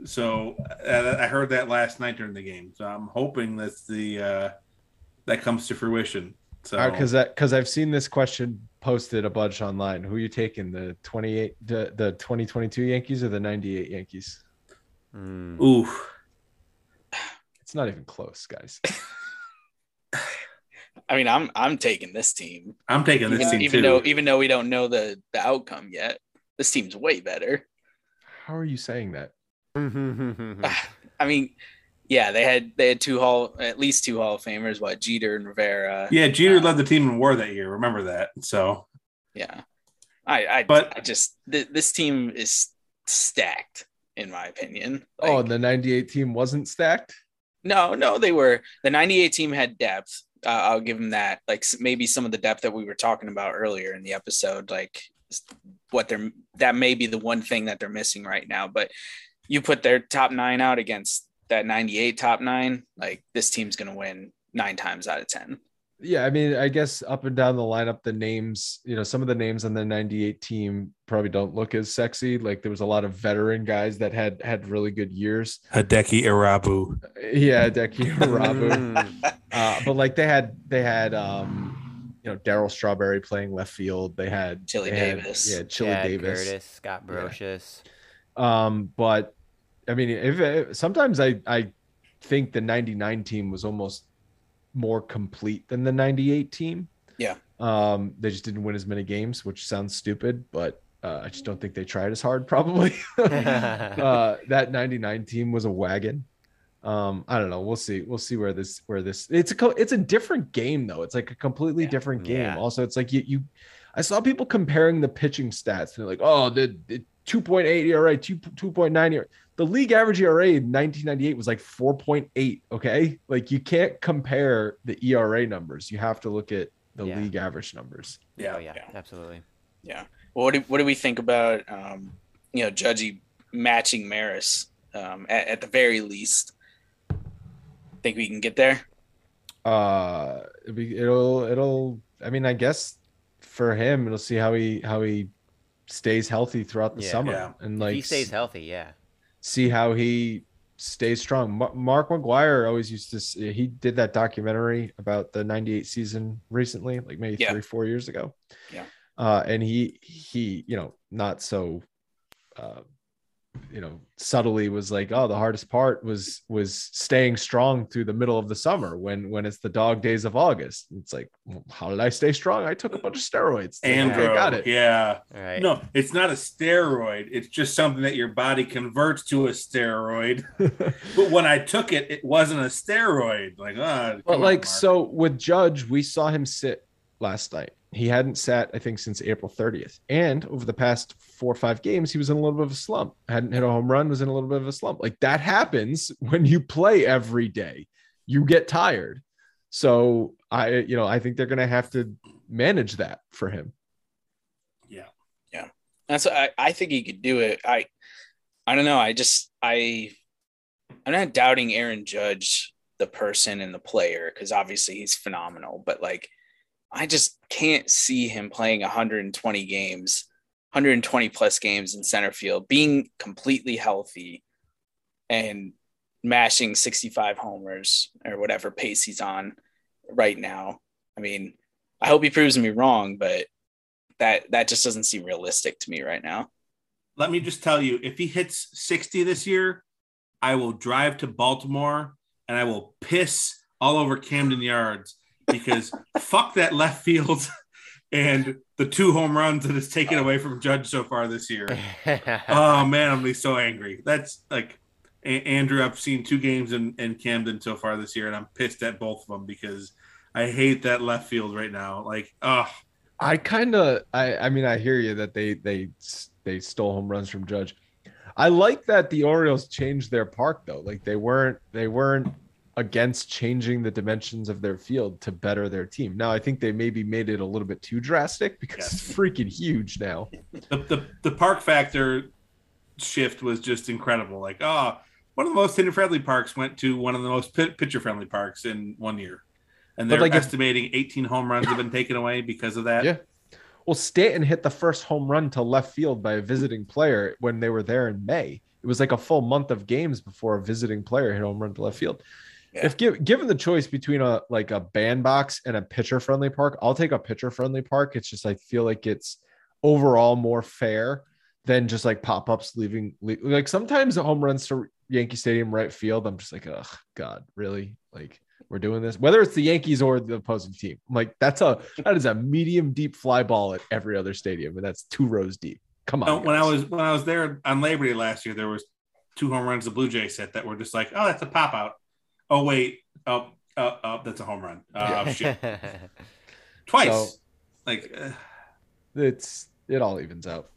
So uh, I heard that last night during the game. So I'm hoping that's the uh, that comes to fruition. So because that because I've seen this question posted a bunch online. Who are you taking the 28 the, the 2022 Yankees or the 98 Yankees? Mm. ooh, It's not even close, guys. I mean, I'm I'm taking this team, I'm taking this even, team even too. though even though we don't know the the outcome yet. This team's way better. How are you saying that? I mean, yeah, they had they had two hall at least two Hall of Famers, what Jeter and Rivera. yeah, Jeter Uh, led the team in WAR that year. Remember that. So Yeah. I I But- I just th- this team is stacked in my opinion. oh, Like, and the 98 team wasn't stacked? no, no, they were the 98 team had depth. Uh, I'll give them that. Like maybe some of the depth that we were talking about earlier in the episode, like what they're that may be the one thing that they're missing right now. But you put their top nine out against that 98 top nine, like this team's gonna win nine times out of ten. Yeah, I mean, I guess up and down the lineup, the names, you know, some of the names on the 98 team probably don't look as sexy. Like there was a lot of veteran guys that had had really good years. Hideki Irabu. Yeah, Deki Rabu. Mm. Uh, but like they had they had um you know Darryl Strawberry playing left field. They had Chili they had- Davis. yeah, Chili Chad Davis. Curtis, Scott Yeah. Um, but I mean, if, if sometimes I I think the '99 team was almost more complete than the '98 team. Yeah. Um, they just didn't win as many games, which sounds stupid, but uh, I just don't think they tried as hard. Probably. uh, that '99 team was a wagon. Um, I don't know. We'll see. We'll see where this where this. It's a co- it's a different game though. It's like a completely Yeah. different game. Yeah. Also, it's like you you. I saw people comparing the pitching stats. And they're like, oh, the, the 2.8 ERA, 2, 2.9 ERA. The league average ERA in 1998 was like 4.8. Okay. Like you can't compare the ERA numbers. You have to look at the Yeah. league average numbers. Yeah. Oh yeah, Yeah. absolutely. Yeah. Well, what do what do we think about um, you know Judgy matching Maris um, at, at the very least? Think we can get there? Uh, it'll, it'll, it'll, I mean, I guess for him, it'll see how he, how he stays healthy throughout the Yeah. summer Yeah. and If like he stays healthy, yeah. See how he stays strong. Ma- Mark McGwire always used to, he did that documentary about the 98 season recently, like maybe Yeah. three, four years ago. Yeah. Uh, and he, he, you know, not so, uh, you know, subtly was like, oh, the hardest part was was staying strong through the middle of the summer when when it's the dog days of August. It's like, well, how did I stay strong? I took a bunch of steroids. Like, And okay, got it. Yeah. All right. No, it's not a steroid. It's just something that your body converts to a steroid. But when I took it, it wasn't a steroid. Like, ah, But come on, like so with Judge, we saw him sit last night. He hadn't sat, I think, since April 30th. And over the past four or five games, he was in a little bit of a slump. Hadn't hit a home run, was in a little bit of a slump. Like that happens when you play every day. You get tired. So I, you know, I think they're gonna have to manage that for him. Yeah, yeah. That's I, I think he could do it. I I don't know. I just I I'm not doubting Aaron Judge, the person and the player, because obviously he's phenomenal. But like, I just can't see him playing 120 games, 120 plus games in center field, being completely healthy, and mashing 65 homers or whatever pace he's on right now. I mean, I hope he proves me wrong, but that that just doesn't seem realistic to me right now. let me just tell you if he hits 60 this year, I will drive to Baltimore and I will piss all over Camden Yards because fuck that left field and the two home runs that it's taken away from Judge so far this year. oh man, I'm gonna be so angry. That's like A- Andrew. I've seen two games in, in Camden so far this year, and I'm pissed at both of them because I hate that left field right now. Like, oh, I kind of I I mean I hear you that they they they stole home runs from Judge. I like that the Orioles changed their park though. Like they weren't they weren't against changing the dimensions of their field to better their team. Now I think they maybe made it a little bit too drastic because Yes. it's freaking huge now. the, the the park factor shift was just incredible. Like, oh, one of the most hitter friendly parks went to one of the most pitcher friendly parks in one year, and they're like, if- estimating 18 home runs have been taken away because of that. Yeah. Well, Stanton hit the first home run to left field by a visiting player when they were there in May. It was like a full month of games before a visiting player hit home run to left field. Yeah. If give, given the choice between a like a bandbox and a pitcher friendly park, I'll take a pitcher friendly park. It's just I feel like it's overall more fair than just like pop ups leaving. Like sometimes the home runs to Yankee Stadium right field, I'm just like, oh God, really? Like we're doing this, whether it's the Yankees or the opposing team. I'm like, that's a that is a medium deep fly ball at every other stadium, and that's two rows deep. Come on. No, when I was when I was there on Labor Day last year, there was two home runs the Blue Jays hit that were just like, oh, that's a pop out. Oh wait, oh, oh, oh that's a home run. Oh shit, twice. So- like, uh, it's it all evens out.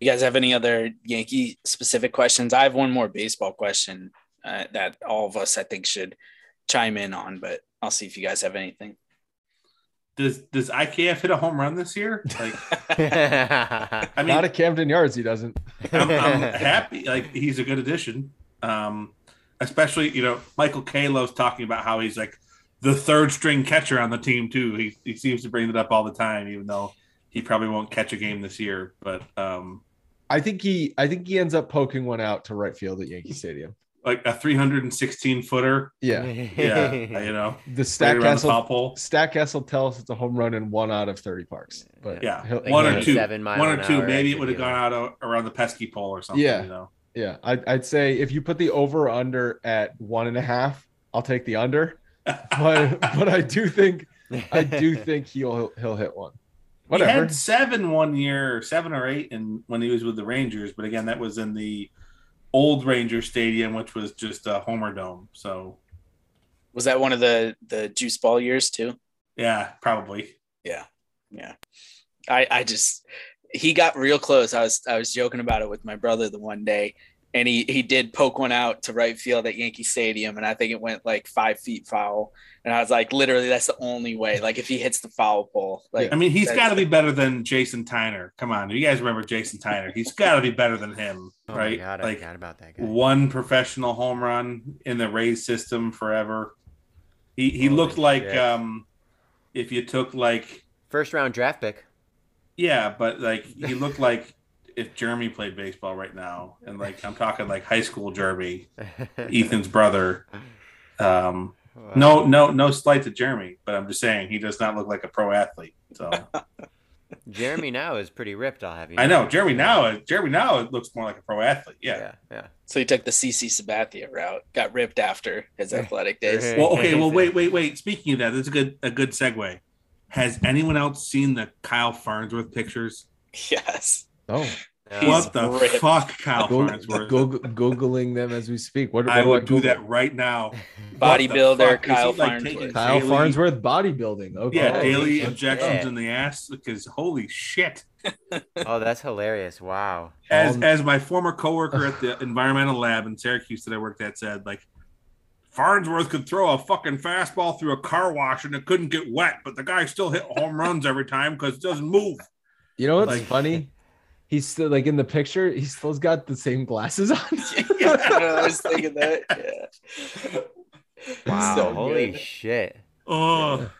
You guys have any other Yankee specific questions? I have one more baseball question uh, that all of us I think should chime in on, but I'll see if you guys have anything. does does IKF hit a home run this year? Like, I mean, Not at Camden Yards, he doesn't. I'm, I'm happy. Like he's a good addition. Um, especially you know Michael Kalo's talking about how he's like the third string catcher on the team too. He he seems to bring it up all the time, even though he probably won't catch a game this year. But um, I think he I think he ends up poking one out to right field at Yankee Stadium. like a 316 footer, Yeah. yeah, you know, The right Stack around the Castle foul pole. Stack will tell us it's a home run in one out of 30 parks. But Yeah, he'll- Like one or maybe two, seven mile one or two. Maybe it would have gone out o- around the pesky pole or something. Yeah. you know. Yeah, I'd, I'd say if you put the over under at one and a half, I'll take the under. But but I do think I do think he'll he'll hit one. Whatever. He had seven one year, seven or eight, and when he was with the Rangers. But again, that was in the old Ranger Stadium, which was just a Homer Dome. So Was that one of the the juice ball years too? yeah, probably. Yeah, yeah. I I just he got real close. I was I was joking about it with my brother the one day, and he he did poke one out to right field at Yankee Stadium, and I think it went like five feet foul. And I was like, literally, that's the only way. Like if he hits the foul pole, like I mean, he's got to be better than Jason Tyner. Come on, you guys remember Jason Tyner? He's got to be better than him, Oh my right? god, I like forgot about that guy. one professional home run in the Rays system forever. He he Holy looked like shit. um, if you took like First round draft pick. Yeah, but like he looked like if Jeremy played baseball right now, and like I'm talking like high school Jeremy, Ethan's brother. Um, no, no, no slight to Jeremy, but I'm just saying he does not look like a pro athlete. So Jeremy now is pretty ripped. I'll have you. I know Jeremy now. Jeremy now looks more like a pro athlete. Yeah. Yeah, yeah. so he took the CC Sabathia route, got ripped after his athletic days. Well, okay. Well, wait, wait, wait. Speaking of that, that's a good a good segue. Has anyone else seen the Kyle Farnsworth pictures? Yes. Oh, He's what the ripped. fuck, Kyle Go- Farnsworth? go- googling them as we speak. What, I would do that right now. Bodybuilder fuck? Is he, Kyle like, Farnsworth. taking Kyle daily- Farnsworth bodybuilding. Okay. Yeah, Oh, daily shit. injections Yeah. in the ass because holy shit. Oh, that's hilarious! Wow. As Um, as my former coworker at the environmental lab in Syracuse that I worked at said, like Farnsworth could throw a fucking fastball through a car wash and it couldn't get wet, but the guy still hit home runs every time because it doesn't move. You know what's Like- funny? He's still like in the picture. He still's got the same glasses on. yeah, I was thinking that. Yeah. Wow. So Holy good. shit. Oh,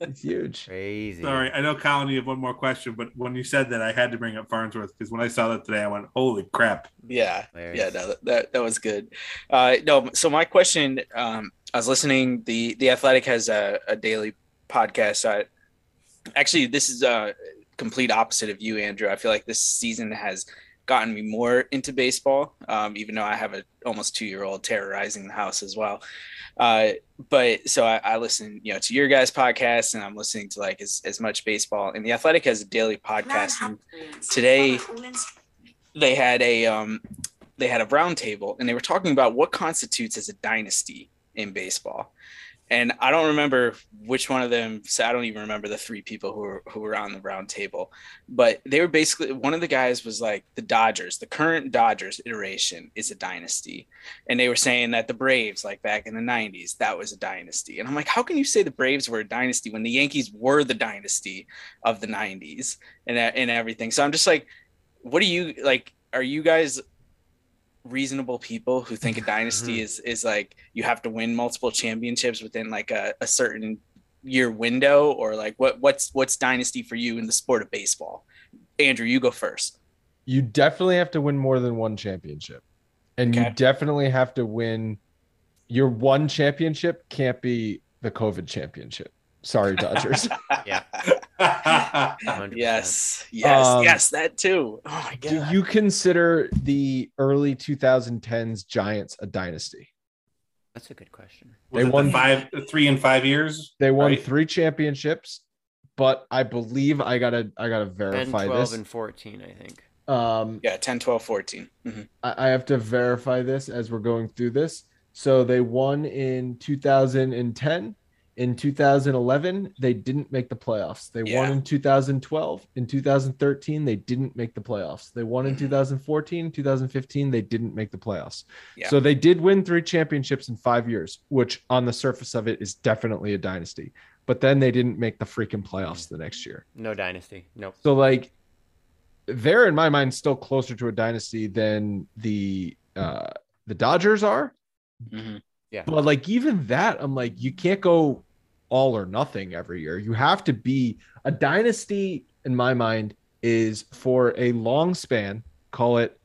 It's huge. Crazy. sorry. I know, Colin, you have one more question, but when you said that, I had to bring up Farnsworth because when I saw that today, I went, "Holy crap!" Yeah, Hilarious. yeah, no, that that was good. Uh, no, so my question, um, I was listening. the The Athletic has a, a daily podcast. I, actually, this is a complete opposite of you, Andrew. I feel like this season has gotten me more into baseball. Um, even though I have a almost two year old terrorizing the house as well. Uh, but so I, I, listen, you know, to your guys' podcast, and I'm listening to like as, as much baseball. And the Athletic has a daily podcast. And today they had a um, they had a roundtable, and they were talking about what constitutes as a dynasty in baseball and I don't remember which one of them. So I don't even remember the three people who were who were on the round table, but they were basically one of the guys was like the Dodgers. The current Dodgers iteration is a dynasty, and they were saying that the Braves, like back in the '90s, that was a dynasty. And I'm like, how can you say the Braves were a dynasty when the Yankees were the dynasty of the '90s and and everything? So I'm just like, what do you like? Are you guys reasonable people who think a dynasty mm-hmm. is is like you have to win multiple championships within like a, a certain year window or like what what's what's dynasty for you in the sport of baseball andrew you go first you definitely have to win more than one championship and okay. you definitely have to win your one championship can't be the covid championship sorry dodgers yeah yes, yes, um, yes, that too. Oh my god. Do you consider the early 2010s Giants a dynasty? That's a good question. Was they won the five, three in five years. They won right? three championships, but I believe I gotta, I gotta verify 10, 12, this. and 14, I think. Um, yeah, 10, 12, 14. Mm-hmm. I, I have to verify this as we're going through this. So they won in 2010, in 2011 they didn't make the playoffs. They yeah. won in 2012 in 2013 they didn't make the playoffs. They won in mm-hmm. 2014 2015 they didn't make the playoffs. Yeah. so they did win three championships in five years which on the surface of it is definitely a dynasty. But then they didn't make the freaking playoffs the next year. No dynasty. Nope. So like they're in my mind still closer to a dynasty than the uh the dodgers are. Mm-hmm. yeah. But like even that i'm like you can't go all or nothing every year. You have to be a dynasty, in my mind, is for a long span, call it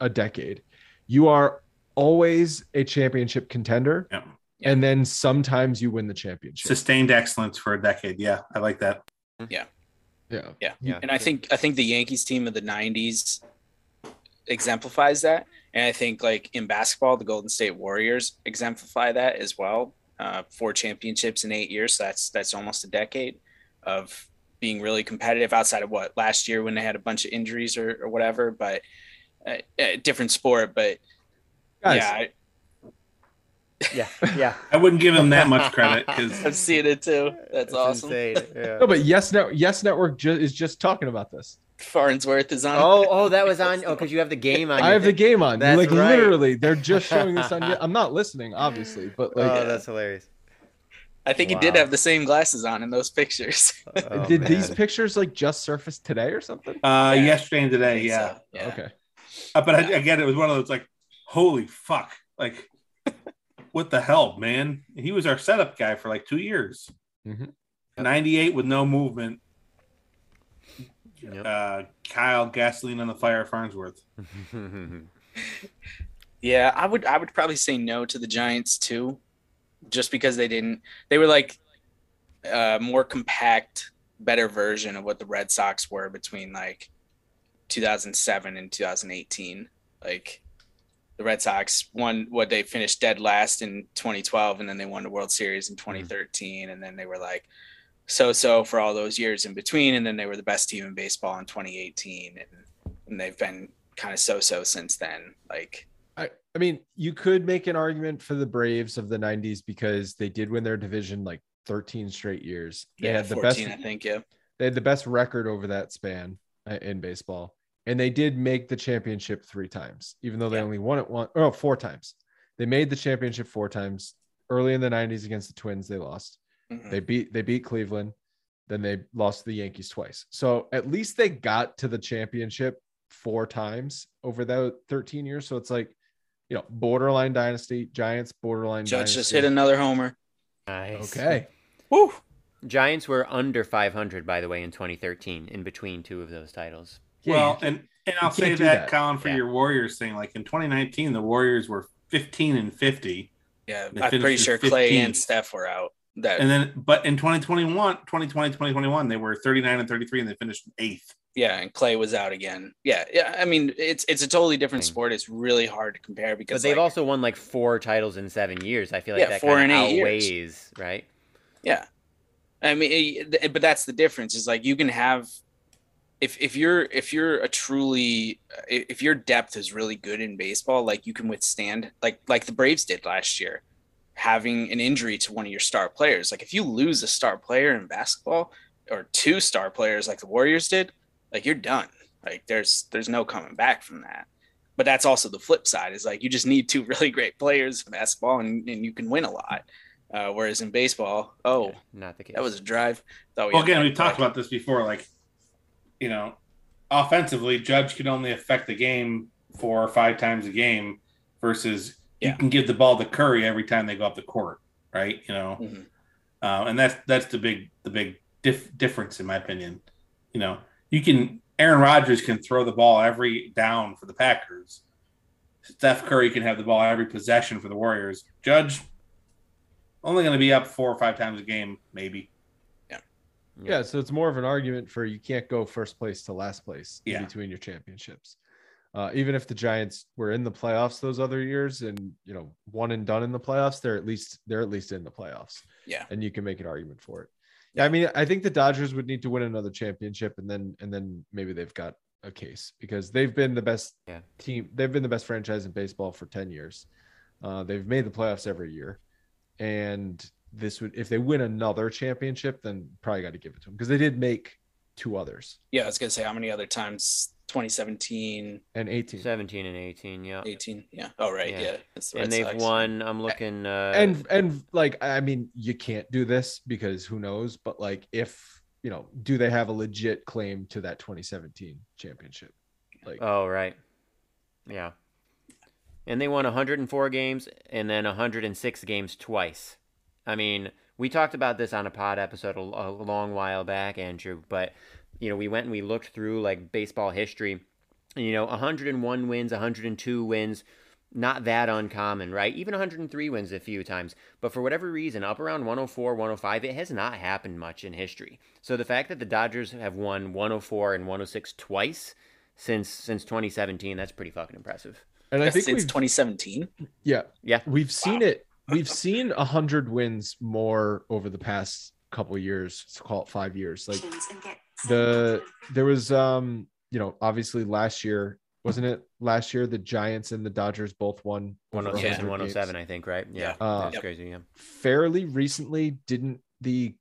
a decade. You are always a championship contender. Yeah. And then sometimes you win the championship. Sustained excellence for a decade. Yeah, I like that. Mm-hmm. Yeah. Yeah. Yeah. yeah. And I think I think the Yankees team of the 90s exemplifies that. And I think like in basketball, the Golden State Warriors exemplify that as well uh, four championships in eight years. So that's that's almost a decade of being really competitive outside of what last year when they had a bunch of injuries or, or whatever, but uh, a different sport. But Guys. yeah, I, yeah, yeah. I wouldn't give him that much credit because I'm seeing it too. That's, That's awesome. Yeah. No, but Yes, no, Yes Network ju- is just talking about this. Farnsworth is on. Oh, oh, that was on. Oh, because you have the game on. I have thing. the game on. That's like right. literally, they're just showing this on. You. I'm not listening, obviously, but like, oh, that's hilarious. I think wow. he did have the same glasses on in those pictures. Oh, did man. these pictures like just surface today or something? Uh, yeah. yesterday and today, yeah. So, yeah. Okay. Uh, but I, again, it was one of those like, holy fuck, like, what the hell, man? He was our setup guy for like two years. Mm-hmm. 98 with no movement Yep. Uh, Kyle gasoline on the fire, Farnsworth. yeah, I would I would probably say no to the Giants too, just because they didn't. They were like a more compact, better version of what the Red Sox were between like 2007 and 2018. Like the Red Sox won what they finished dead last in 2012, and then they won the World Series in 2013, mm-hmm. and then they were like so so for all those years in between. And then they were the best team in baseball in 2018. And, and they've been kind of so so since then. Like, I, I mean, you could make an argument for the Braves of the 90s because they did win their division like 13 straight years. They yeah, had the 14, best, I think, yeah. They had the best record over that span uh, in baseball. And they did make the championship three times, even though they yeah. only won it one, oh, four times. They made the championship four times. Early in the 90s against the Twins, they lost. Mm-hmm. They beat they beat Cleveland, then they lost to the Yankees twice. So at least they got to the championship four times over that 13 years. So it's like, you know, borderline dynasty, Giants, borderline. Judge dynasty. just hit another homer. Nice. Okay. Woo. Giants were under 500, by the way, in 2013, in between two of those titles. Yeah, well, and and I'll say that, that, Colin, for yeah. your Warriors thing. Like in 2019, the Warriors were 15 and 50. Yeah, I'm pretty sure 15. Clay and Steph were out. That and then, but in 2021, 2020, 2021, they were 39 and 33, and they finished eighth. Yeah, and Clay was out again. Yeah, yeah. I mean, it's it's a totally different sport. It's really hard to compare because But they've like, also won like four titles in seven years. I feel like Yeah, that four kind of in eight years. right? Yeah. I mean, but that's the difference is like you can have if if you're if you're a truly if your depth is really good in baseball, like you can withstand like like the Braves did last year, having an injury to one of your star players. Like if you lose a star player in basketball or two star players like the Warriors did, like you're done. Like there's there's no coming back from that. But that's also the flip side is like you just need two really great players in basketball and, and you can win a lot. Uh, whereas in baseball, oh, Yeah, not the case. that was a drive. Thought we Well, had again, that we talked play. about this before. Like, you know, offensively, Judge can only affect the game four or five times a game, versus Yeah. you can give the ball to Curry every time they go up the court, right? You know, Mhm. uh, and that's that's the big the big dif- difference in my opinion. You know, you can Aaron Rodgers can throw the ball every down for the Packers. Steph Curry can have the ball every possession for the Warriors. Judge only going to be up four or five times a game, maybe. Yeah, Yeah. so it's more of an argument for you can't go first place to last place in Yeah. between your championships. Uh, even if the Giants were in the playoffs those other years and you know one and done in the playoffs, they're at least they're at least in the playoffs. Yeah. and you can make an argument for it. Yeah, I mean, I think the Dodgers would need to win another championship, and then and then maybe they've got a case because they've been the best Yeah. team. They've been the best franchise in baseball for ten years. Uh, they've made the playoffs every year, and this would if they win another championship, then probably got to give it to them because they did make two others Yeah, I was gonna say how many other times? 2017, and 18. 17 and 18, yeah. 18. Yeah. Oh right. Yeah. Yeah. That's the and they've Sox. won. I'm looking. Uh, and and like I mean, you can't do this because who knows? But like, if you know, do they have a legit claim to that 2017 championship? Like, oh right, yeah. And they won 104 games and then 106 games twice. I mean, we talked about this on a pod episode a, a long while back, Andrew. But you know, we went and we looked through like baseball history. And, you know, 101 wins, 102 wins, not that uncommon, right? Even 103 wins a few times. But for whatever reason, up around 104, 105, it has not happened much in history. So the fact that the Dodgers have won 104 and 106 twice since since 2017, that's pretty fucking impressive. and I think since we've 2017. yeah Yeah. we've seen it. We've seen hundred wins more over the past couple years. Let's call it five years. Like the there was um you know obviously last year wasn't it last year the Giants and the Dodgers both won over 106 and 107, games. I think, right? Yeah. Yeah. Uh, that's Yep. crazy. Yeah. fairly recently didn't the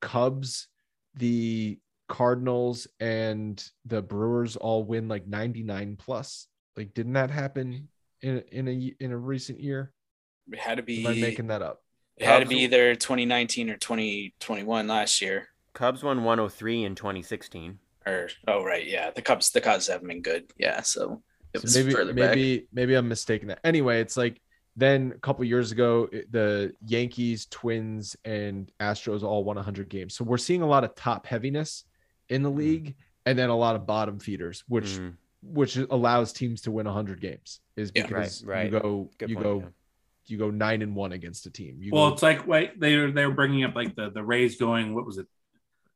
Cubs, the Cardinals, and the Brewers all win like 99 plus? Like, didn't that happen in in a in a recent year? It had to be. Am I making that up? it had to be either 2019 or 2021 last year. Cubs won 103 in 2016. Or oh right, yeah. The Cubs. The Cubs haven't been good. Yeah. So it So maybe further back. maybe maybe I'm mistaken that. Anyway, it's like then a couple years ago the Yankees, Twins, and Astros all won 100 games. So we're seeing a lot of top heaviness in the Mhm. league, and then a lot of bottom feeders, which Mm, which allows teams to win 100 games is Yeah. because Right, right. you go good you point, go yeah. you go nine and one against a team. You Well, go, it's like wait, they were they were bringing up like the the Rays going what was it,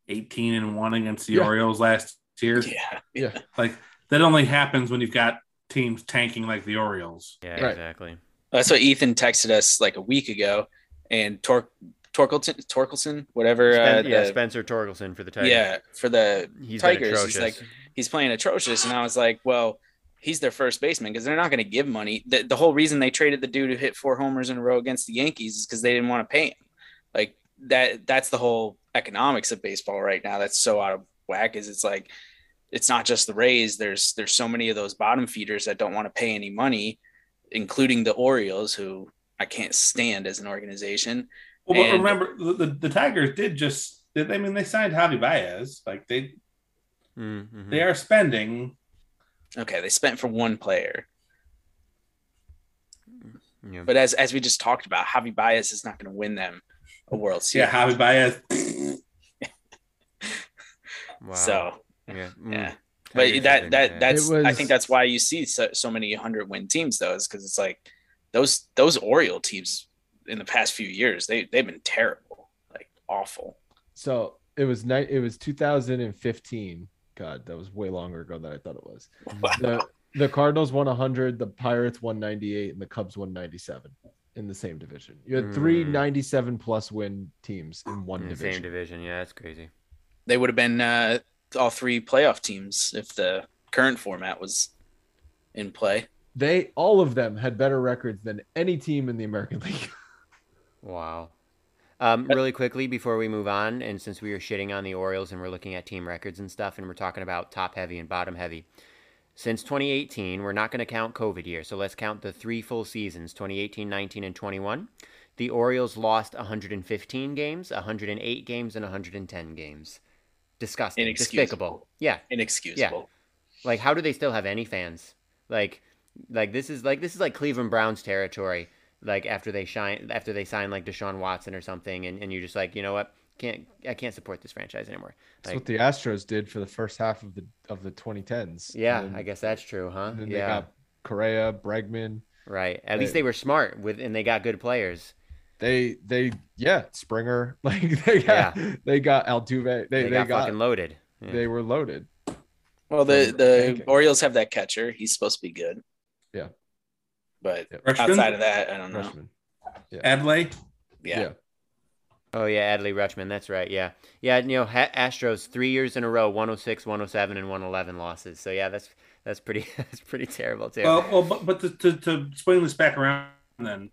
eighteen and one against the Yeah. Orioles last year. Yeah. yeah, Like that only happens when you've got teams tanking like the Orioles. Yeah, Right. exactly. That's what Ethan texted us like a week ago, and Tor Torkelson, Torkelson, whatever. uh, Spen- yeah, Spencer Torkelson for the Tigers. yeah, for the he's Tigers, he's like- he's playing atrocious. And I was like, well, he's their first baseman because they're not going to give money. The, the whole reason they traded the dude who hit four homers in a row against the Yankees is because they didn't want to pay him. Like that, that's the whole economics of baseball right now. That's so out of whack. Is it's like it's not just the Rays. There's there's so many of those bottom feeders that don't want to pay any money, including the Orioles, who I can't stand as an organization. Well, but And- remember the, the, the Tigers did just. Did, I mean, they signed Javy Baez. Like they Mm, mhm. they are spending. Okay, they spent for one player. Yeah. But as as we just talked about, Javy Baez is not going to win them a World Series. Yeah, Javy Baez. Wow. So yeah, mm. yeah, but have that that that's It I think that's why you see so, so many hundred win teams though, is because it's like those those Oriole teams in the past few years they they've been terrible, like awful. so it was night. It was 2015 God, that was way longer ago than I thought it was. Wow. The the Cardinals won 100, the Pirates won 98, and the Cubs won 97 in the same division. You had three Mm. 97 plus win teams in one In division. same division. Yeah, that's crazy. They would have been uh, all three playoff teams if the current format was in play. They all of them had better records than any team in the American League. Wow. Um, really quickly before we move on, and since we are shitting on the Orioles and we're looking at team records and stuff, and we're talking about top heavy and bottom heavy, since 2018, we're not going to count COVID year, so let's count the three full seasons 2018, 19, and 21. The Orioles lost 115 games, 108 games, and 110 games. Disgusting. Inexcusable. Despicable. Yeah. Inexcusable. Yeah. Like, how do they still have any fans? Like, like this is like this is like Cleveland Browns territory. Like after they shine, after they sign like Deshaun Watson or something, and, and you're just like, you know what? Can't I can't support this franchise anymore. That's Like, what the Astros did for the first half of the of the 2010s. yeah, then- I guess that's true, huh? and then Yeah, they got Correa, Bregman. right. At least They- they were smart with, and they got good players. They they yeah, Springer. Like they got they got Altuve. They They, they, got, got, fucking loaded. Yeah. they were loaded. Well, the the okay. Orioles have that catcher. He's supposed to be good. Yeah. But Yeah. Outside of that, I don't know. Rutschman. Adley. Yeah. Yeah. Oh yeah, Adley Rutschman. That's right. Yeah, yeah. You know, ha- Astros three years in a row, 106, 107, and 111 losses. So yeah, that's that's pretty that's pretty terrible too. Well, well, but, but to, to, to swing this back around, then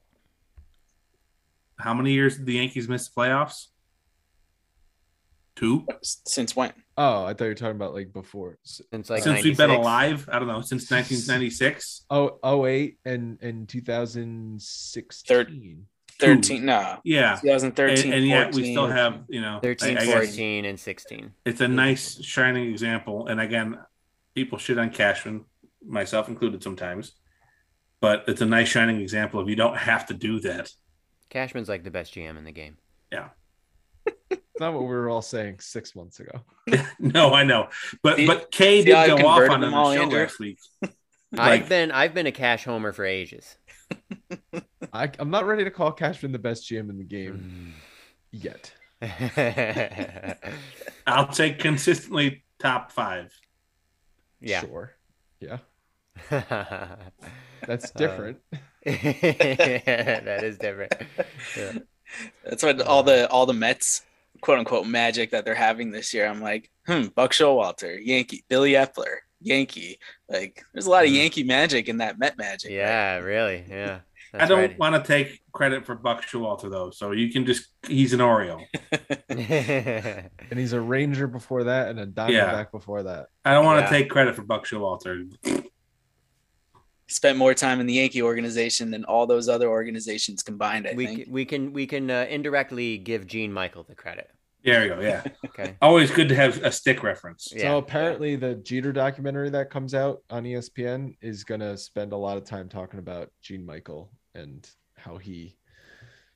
how many years did the Yankees miss the playoffs? Two. Since when? Oh, I thought you were talking about like before. S- Since like Since we've been alive, I don't know, since 1996. Oh, 08 and and 2016. 13. No. Yeah. 2013. And, and yet we still have, you know, 13, I- I 14, and 16. it's a nice shining example. And again, people shit on Cashman, myself included sometimes, but it's a nice shining example of you don't have to do that. Cashman's like the best GM in the game. Yeah it's not what we were all saying six months ago. No, I know, but See- but Kay see how did go off converted on them the show Andrew? last week. I've been I've been a cash homer for ages. I, I'm not ready to call Cashman the best GM in the game yet. I'll take consistently top five. yeah. Sure. Yeah. That's That's different. that is different. Yeah. That's what all the all the Mets quote unquote magic that they're having this year. I'm like, hmm, Buck Showalter, Yankee, Billy Eppler, Yankee. Like, there's a lot of Mhm. Yankee magic in that Met magic. Yeah, really. Yeah. I don't right. want to take credit for Buck Showalter though, so you can just he's an Oriole. and he's a Ranger before that and a Diamondback Yeah. before that. I don't want Yeah. to take credit for Buck Showalter. Spent more time in the Yankee organization than all those other organizations combined. I we think. can, we can we can uh, indirectly give Gene Michael the credit. There you go. Yeah, Okay. always good to have a stick reference. Yeah. so apparently the Jeter documentary that comes out on ESPN is gonna spend a lot of time talking about Gene Michael and how he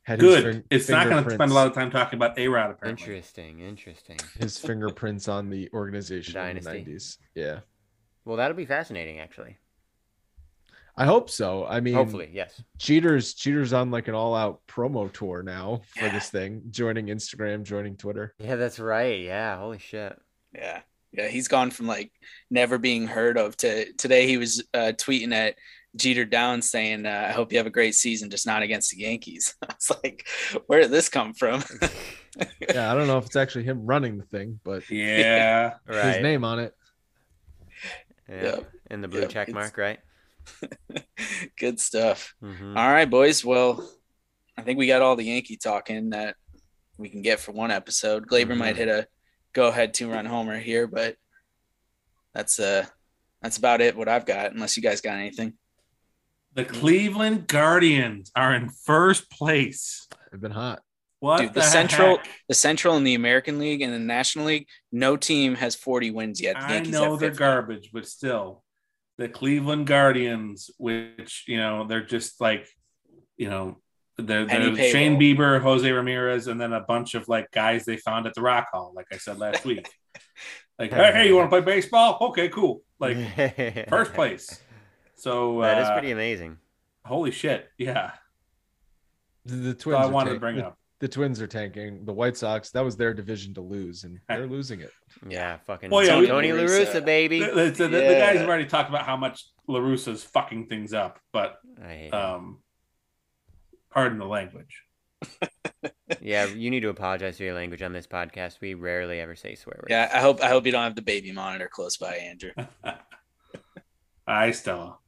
had his Good. fin- It's not going to spend a lot of time talking about A Rod apparently. Interesting. Interesting. his fingerprints on the organization Dynasty. in the 90s. Yeah. Well, that'll be fascinating, actually. I hope so. I mean, Hopefully, yes. Jeter's Jeter's on like an all-out promo tour now for Yeah. this thing, joining Instagram, joining Twitter. Yeah, that's right. Yeah. Holy shit. Yeah. Yeah. He's gone from like never being heard of to today he was uh, tweeting at Jeter Downs saying, uh, I hope you have a great season, just not against the Yankees. I was like, where did this come from? Yeah, I don't know if it's actually him running the thing, but Yeah. Right. his name on it. Yeah. Yep. And the blue Yep, check it's- mark, right? Good stuff. hmm All right, boys. Well, I think we got all the Yankee talking that we can get for one episode. Gleyber might Mhm. hit a go ahead two run homer here, but that's uh that's about it what I've got, unless you guys got anything. The Cleveland Guardians are in first place. They've been hot. What Dude, the the, Central- heck? The Central and the American League and the National League, no team has 40 wins yet. The I Yankees know they're 50. garbage, but still, the Cleveland Guardians, which you know they're just like, you know, they're, they're Shane. Bieber, Jose Ramirez, and then a bunch of like guys they found at the Rock Hall, like I said last week. Like, hey, hey, you want to play baseball? Okay, cool. Like first place. So That is uh, pretty amazing. holy shit, yeah. The, the So twins. I are wanted to bring the, up. The Twins are tanking. The White Sox, that was their division to lose, and they're losing it. Yeah, fucking Well, yeah, Tony, we- Tony La Russa. Russa, baby. The, the- the- the guys have already talked about how much La Russa's fucking things up, but I um, pardon the language. yeah, you need to apologize for your language on this podcast. We rarely ever say swear words. Yeah, I hope I hope you don't have the baby monitor close by, Andrew. Hi, Stella.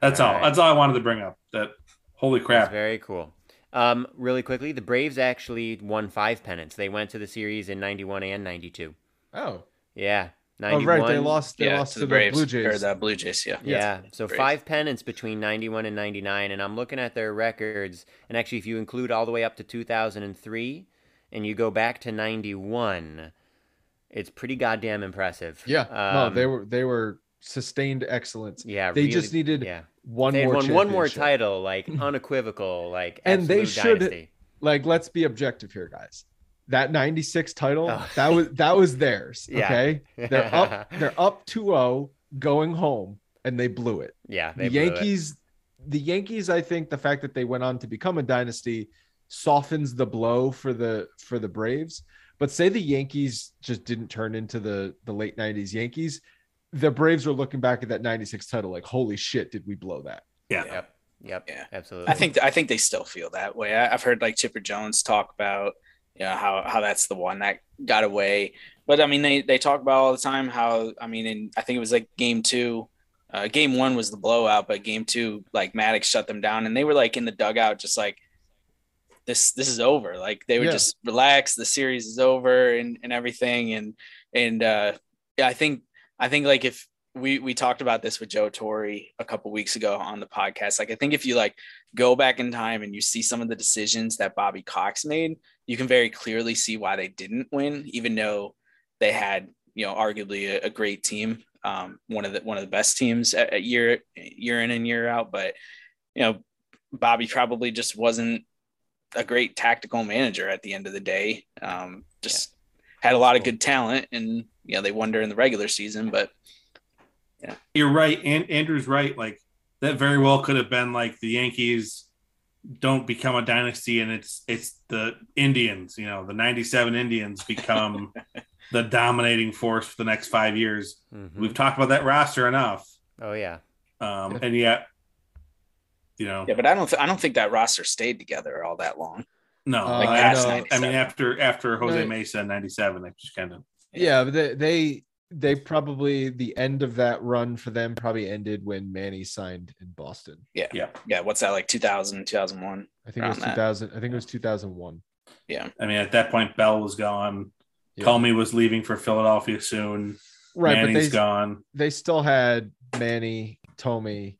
That's All all. right. That's all I wanted to bring up. That holy That's crap. very cool. Um, really quickly, the Braves actually won five pennants. They went to the series in '91 and '92. Oh, Yeah, oh right, they lost. They yeah, lost to to the Braves Blue or Jays. the Blue Jays. Yeah. Yeah, so Braves. five pennants between 91 and 99. And I'm looking at their records. And actually, if you include all the way up to 2003 and you go back to 91, it's pretty goddamn impressive. Yeah, no, Um, they were they were sustained excellence. Yeah, they really- just needed Yeah, one they more won one more title, like unequivocal, like And they should- dynasty. Like, let's be objective here, guys. That 96 title, Oh. that was that was theirs. Yeah. Okay. They're up, they're up 2-0 going home, and they blew it. yeah, the they blew it. Yankees, the Yankees, I think the fact that they went on to become a dynasty softens the blow for the for the Braves. But say the Yankees just didn't turn into the the late 90s Yankees, the Braves are looking back at that 96 title like, holy shit, did we blow that? Yeah. Yep. Yep. Yeah. Absolutely. I think I think they still feel that way. I, I've heard like Chipper Jones talk about you know how how that's the one that got away. But I mean they they talk about all the time how I mean in I think it was like game two. Uh, game one was the blowout, but game two, like Maddux shut them down, and they were like in the dugout, just like this. This is over. Like they were Yeah. just relaxed. The series is over, and and everything. And and uh, yeah, I think I think like if we we talked about this with Joe Torre a couple weeks ago on the podcast. Like I think if you like go back in time and you see some of the decisions that Bobby Cox made, you can very clearly see why they didn't win, even though they had you know arguably a, a great team, um, one of the one of the best teams at, at year year in and year out. But you know, Bobby probably just wasn't a great tactical manager at the end of the day. Um, just had a lot of good talent, and you know they won during the regular season, but yeah, You're right. And Andrew's right. Like that very well could have been like the Yankees don't become a dynasty and it's it's the Indians, you know, the 97 Indians become the dominating force for the next five years. Mhm. We've talked about that roster enough. Oh yeah. Um, and yet, you know, Yeah, but I don't. Th- I don't think that roster stayed together all that long. no, Uh, Like I, know. I mean, after after Jose Right. Mesa in '97, they just kind of Yeah, but they they they probably the end of that run for them probably ended when Manny signed in Boston. yeah. Yeah, Yeah. what's that like 2000, 2001? I think it was Around that. 2000. I think it was 2001. Yeah. I mean, at that point, Bell was gone. Yeah. Thome was leaving for Philadelphia soon. Right, Manny's but they gone. they still had Manny, Thome,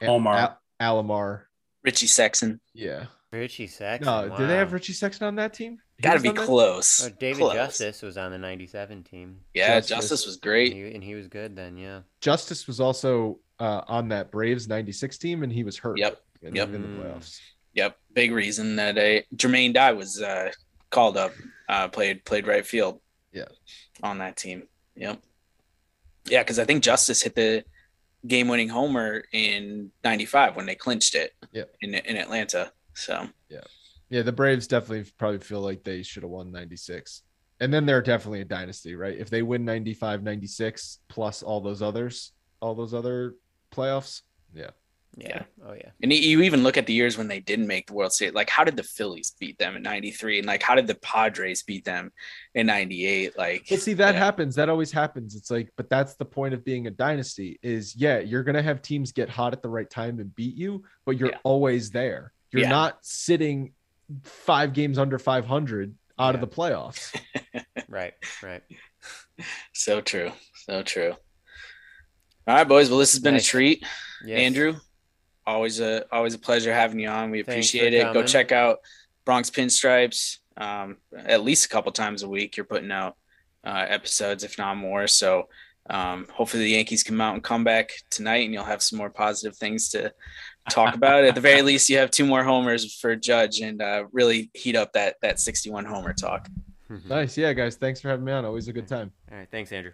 and Omar. Al- Alomar. Richie Sexson. Yeah. Richie Sexson. No, did they have. Richie Sexson on that team? He Got to be that? close. Oh, David Close. Justice was on the '97 team. Yeah, Justice. Justice was And great. he, and he was good then. Yeah. Justice was also uh, on that Braves '96 team, and he was hurt. Yep. in, Yep. in the playoffs. Yep, big reason that a Jermaine Dye was uh, called up, uh, played played right field. Yeah. on that team. Yep. Yeah, because I think Justice hit the game-winning homer in '95 when they clinched it. Yep. in in Atlanta. So Yeah, the Braves definitely probably feel like they should have won 96. And then they're definitely a dynasty, right? If they win 95, 96 plus all those others, all those other playoffs. Yeah. Yeah. Yeah. Oh yeah. And you- you even look at the years when they didn't make the World Series. Like, how did the Phillies beat them in '93? And like, how did the Padres beat them in '98? Like, But see, that yeah. happens. That always happens. It's like, but that's the point of being a dynasty is yeah, you're gonna have teams get hot at the right time and beat you, but you're Yeah. always there. You're Yeah. not sitting five games under 500 out of the playoffs. Right. Right. so true, so true. All right, boys. Well, this has been Nice. a treat, Yes. Andrew. Always a always a pleasure having you on. We appreciate it. Go check out Bronx Pinstripes. Um, at least a couple times a week. You're putting out uh, episodes, if not more. So um, hopefully the Yankees come out and come back tonight, and you'll have some more positive things to talk about. It. At the very least, you have two more homers for Judge, and uh, really heat up that that 61 homer talk. nice. Yeah, guys. Thanks for having me on. Always a good time. All right. Thanks, Andrew.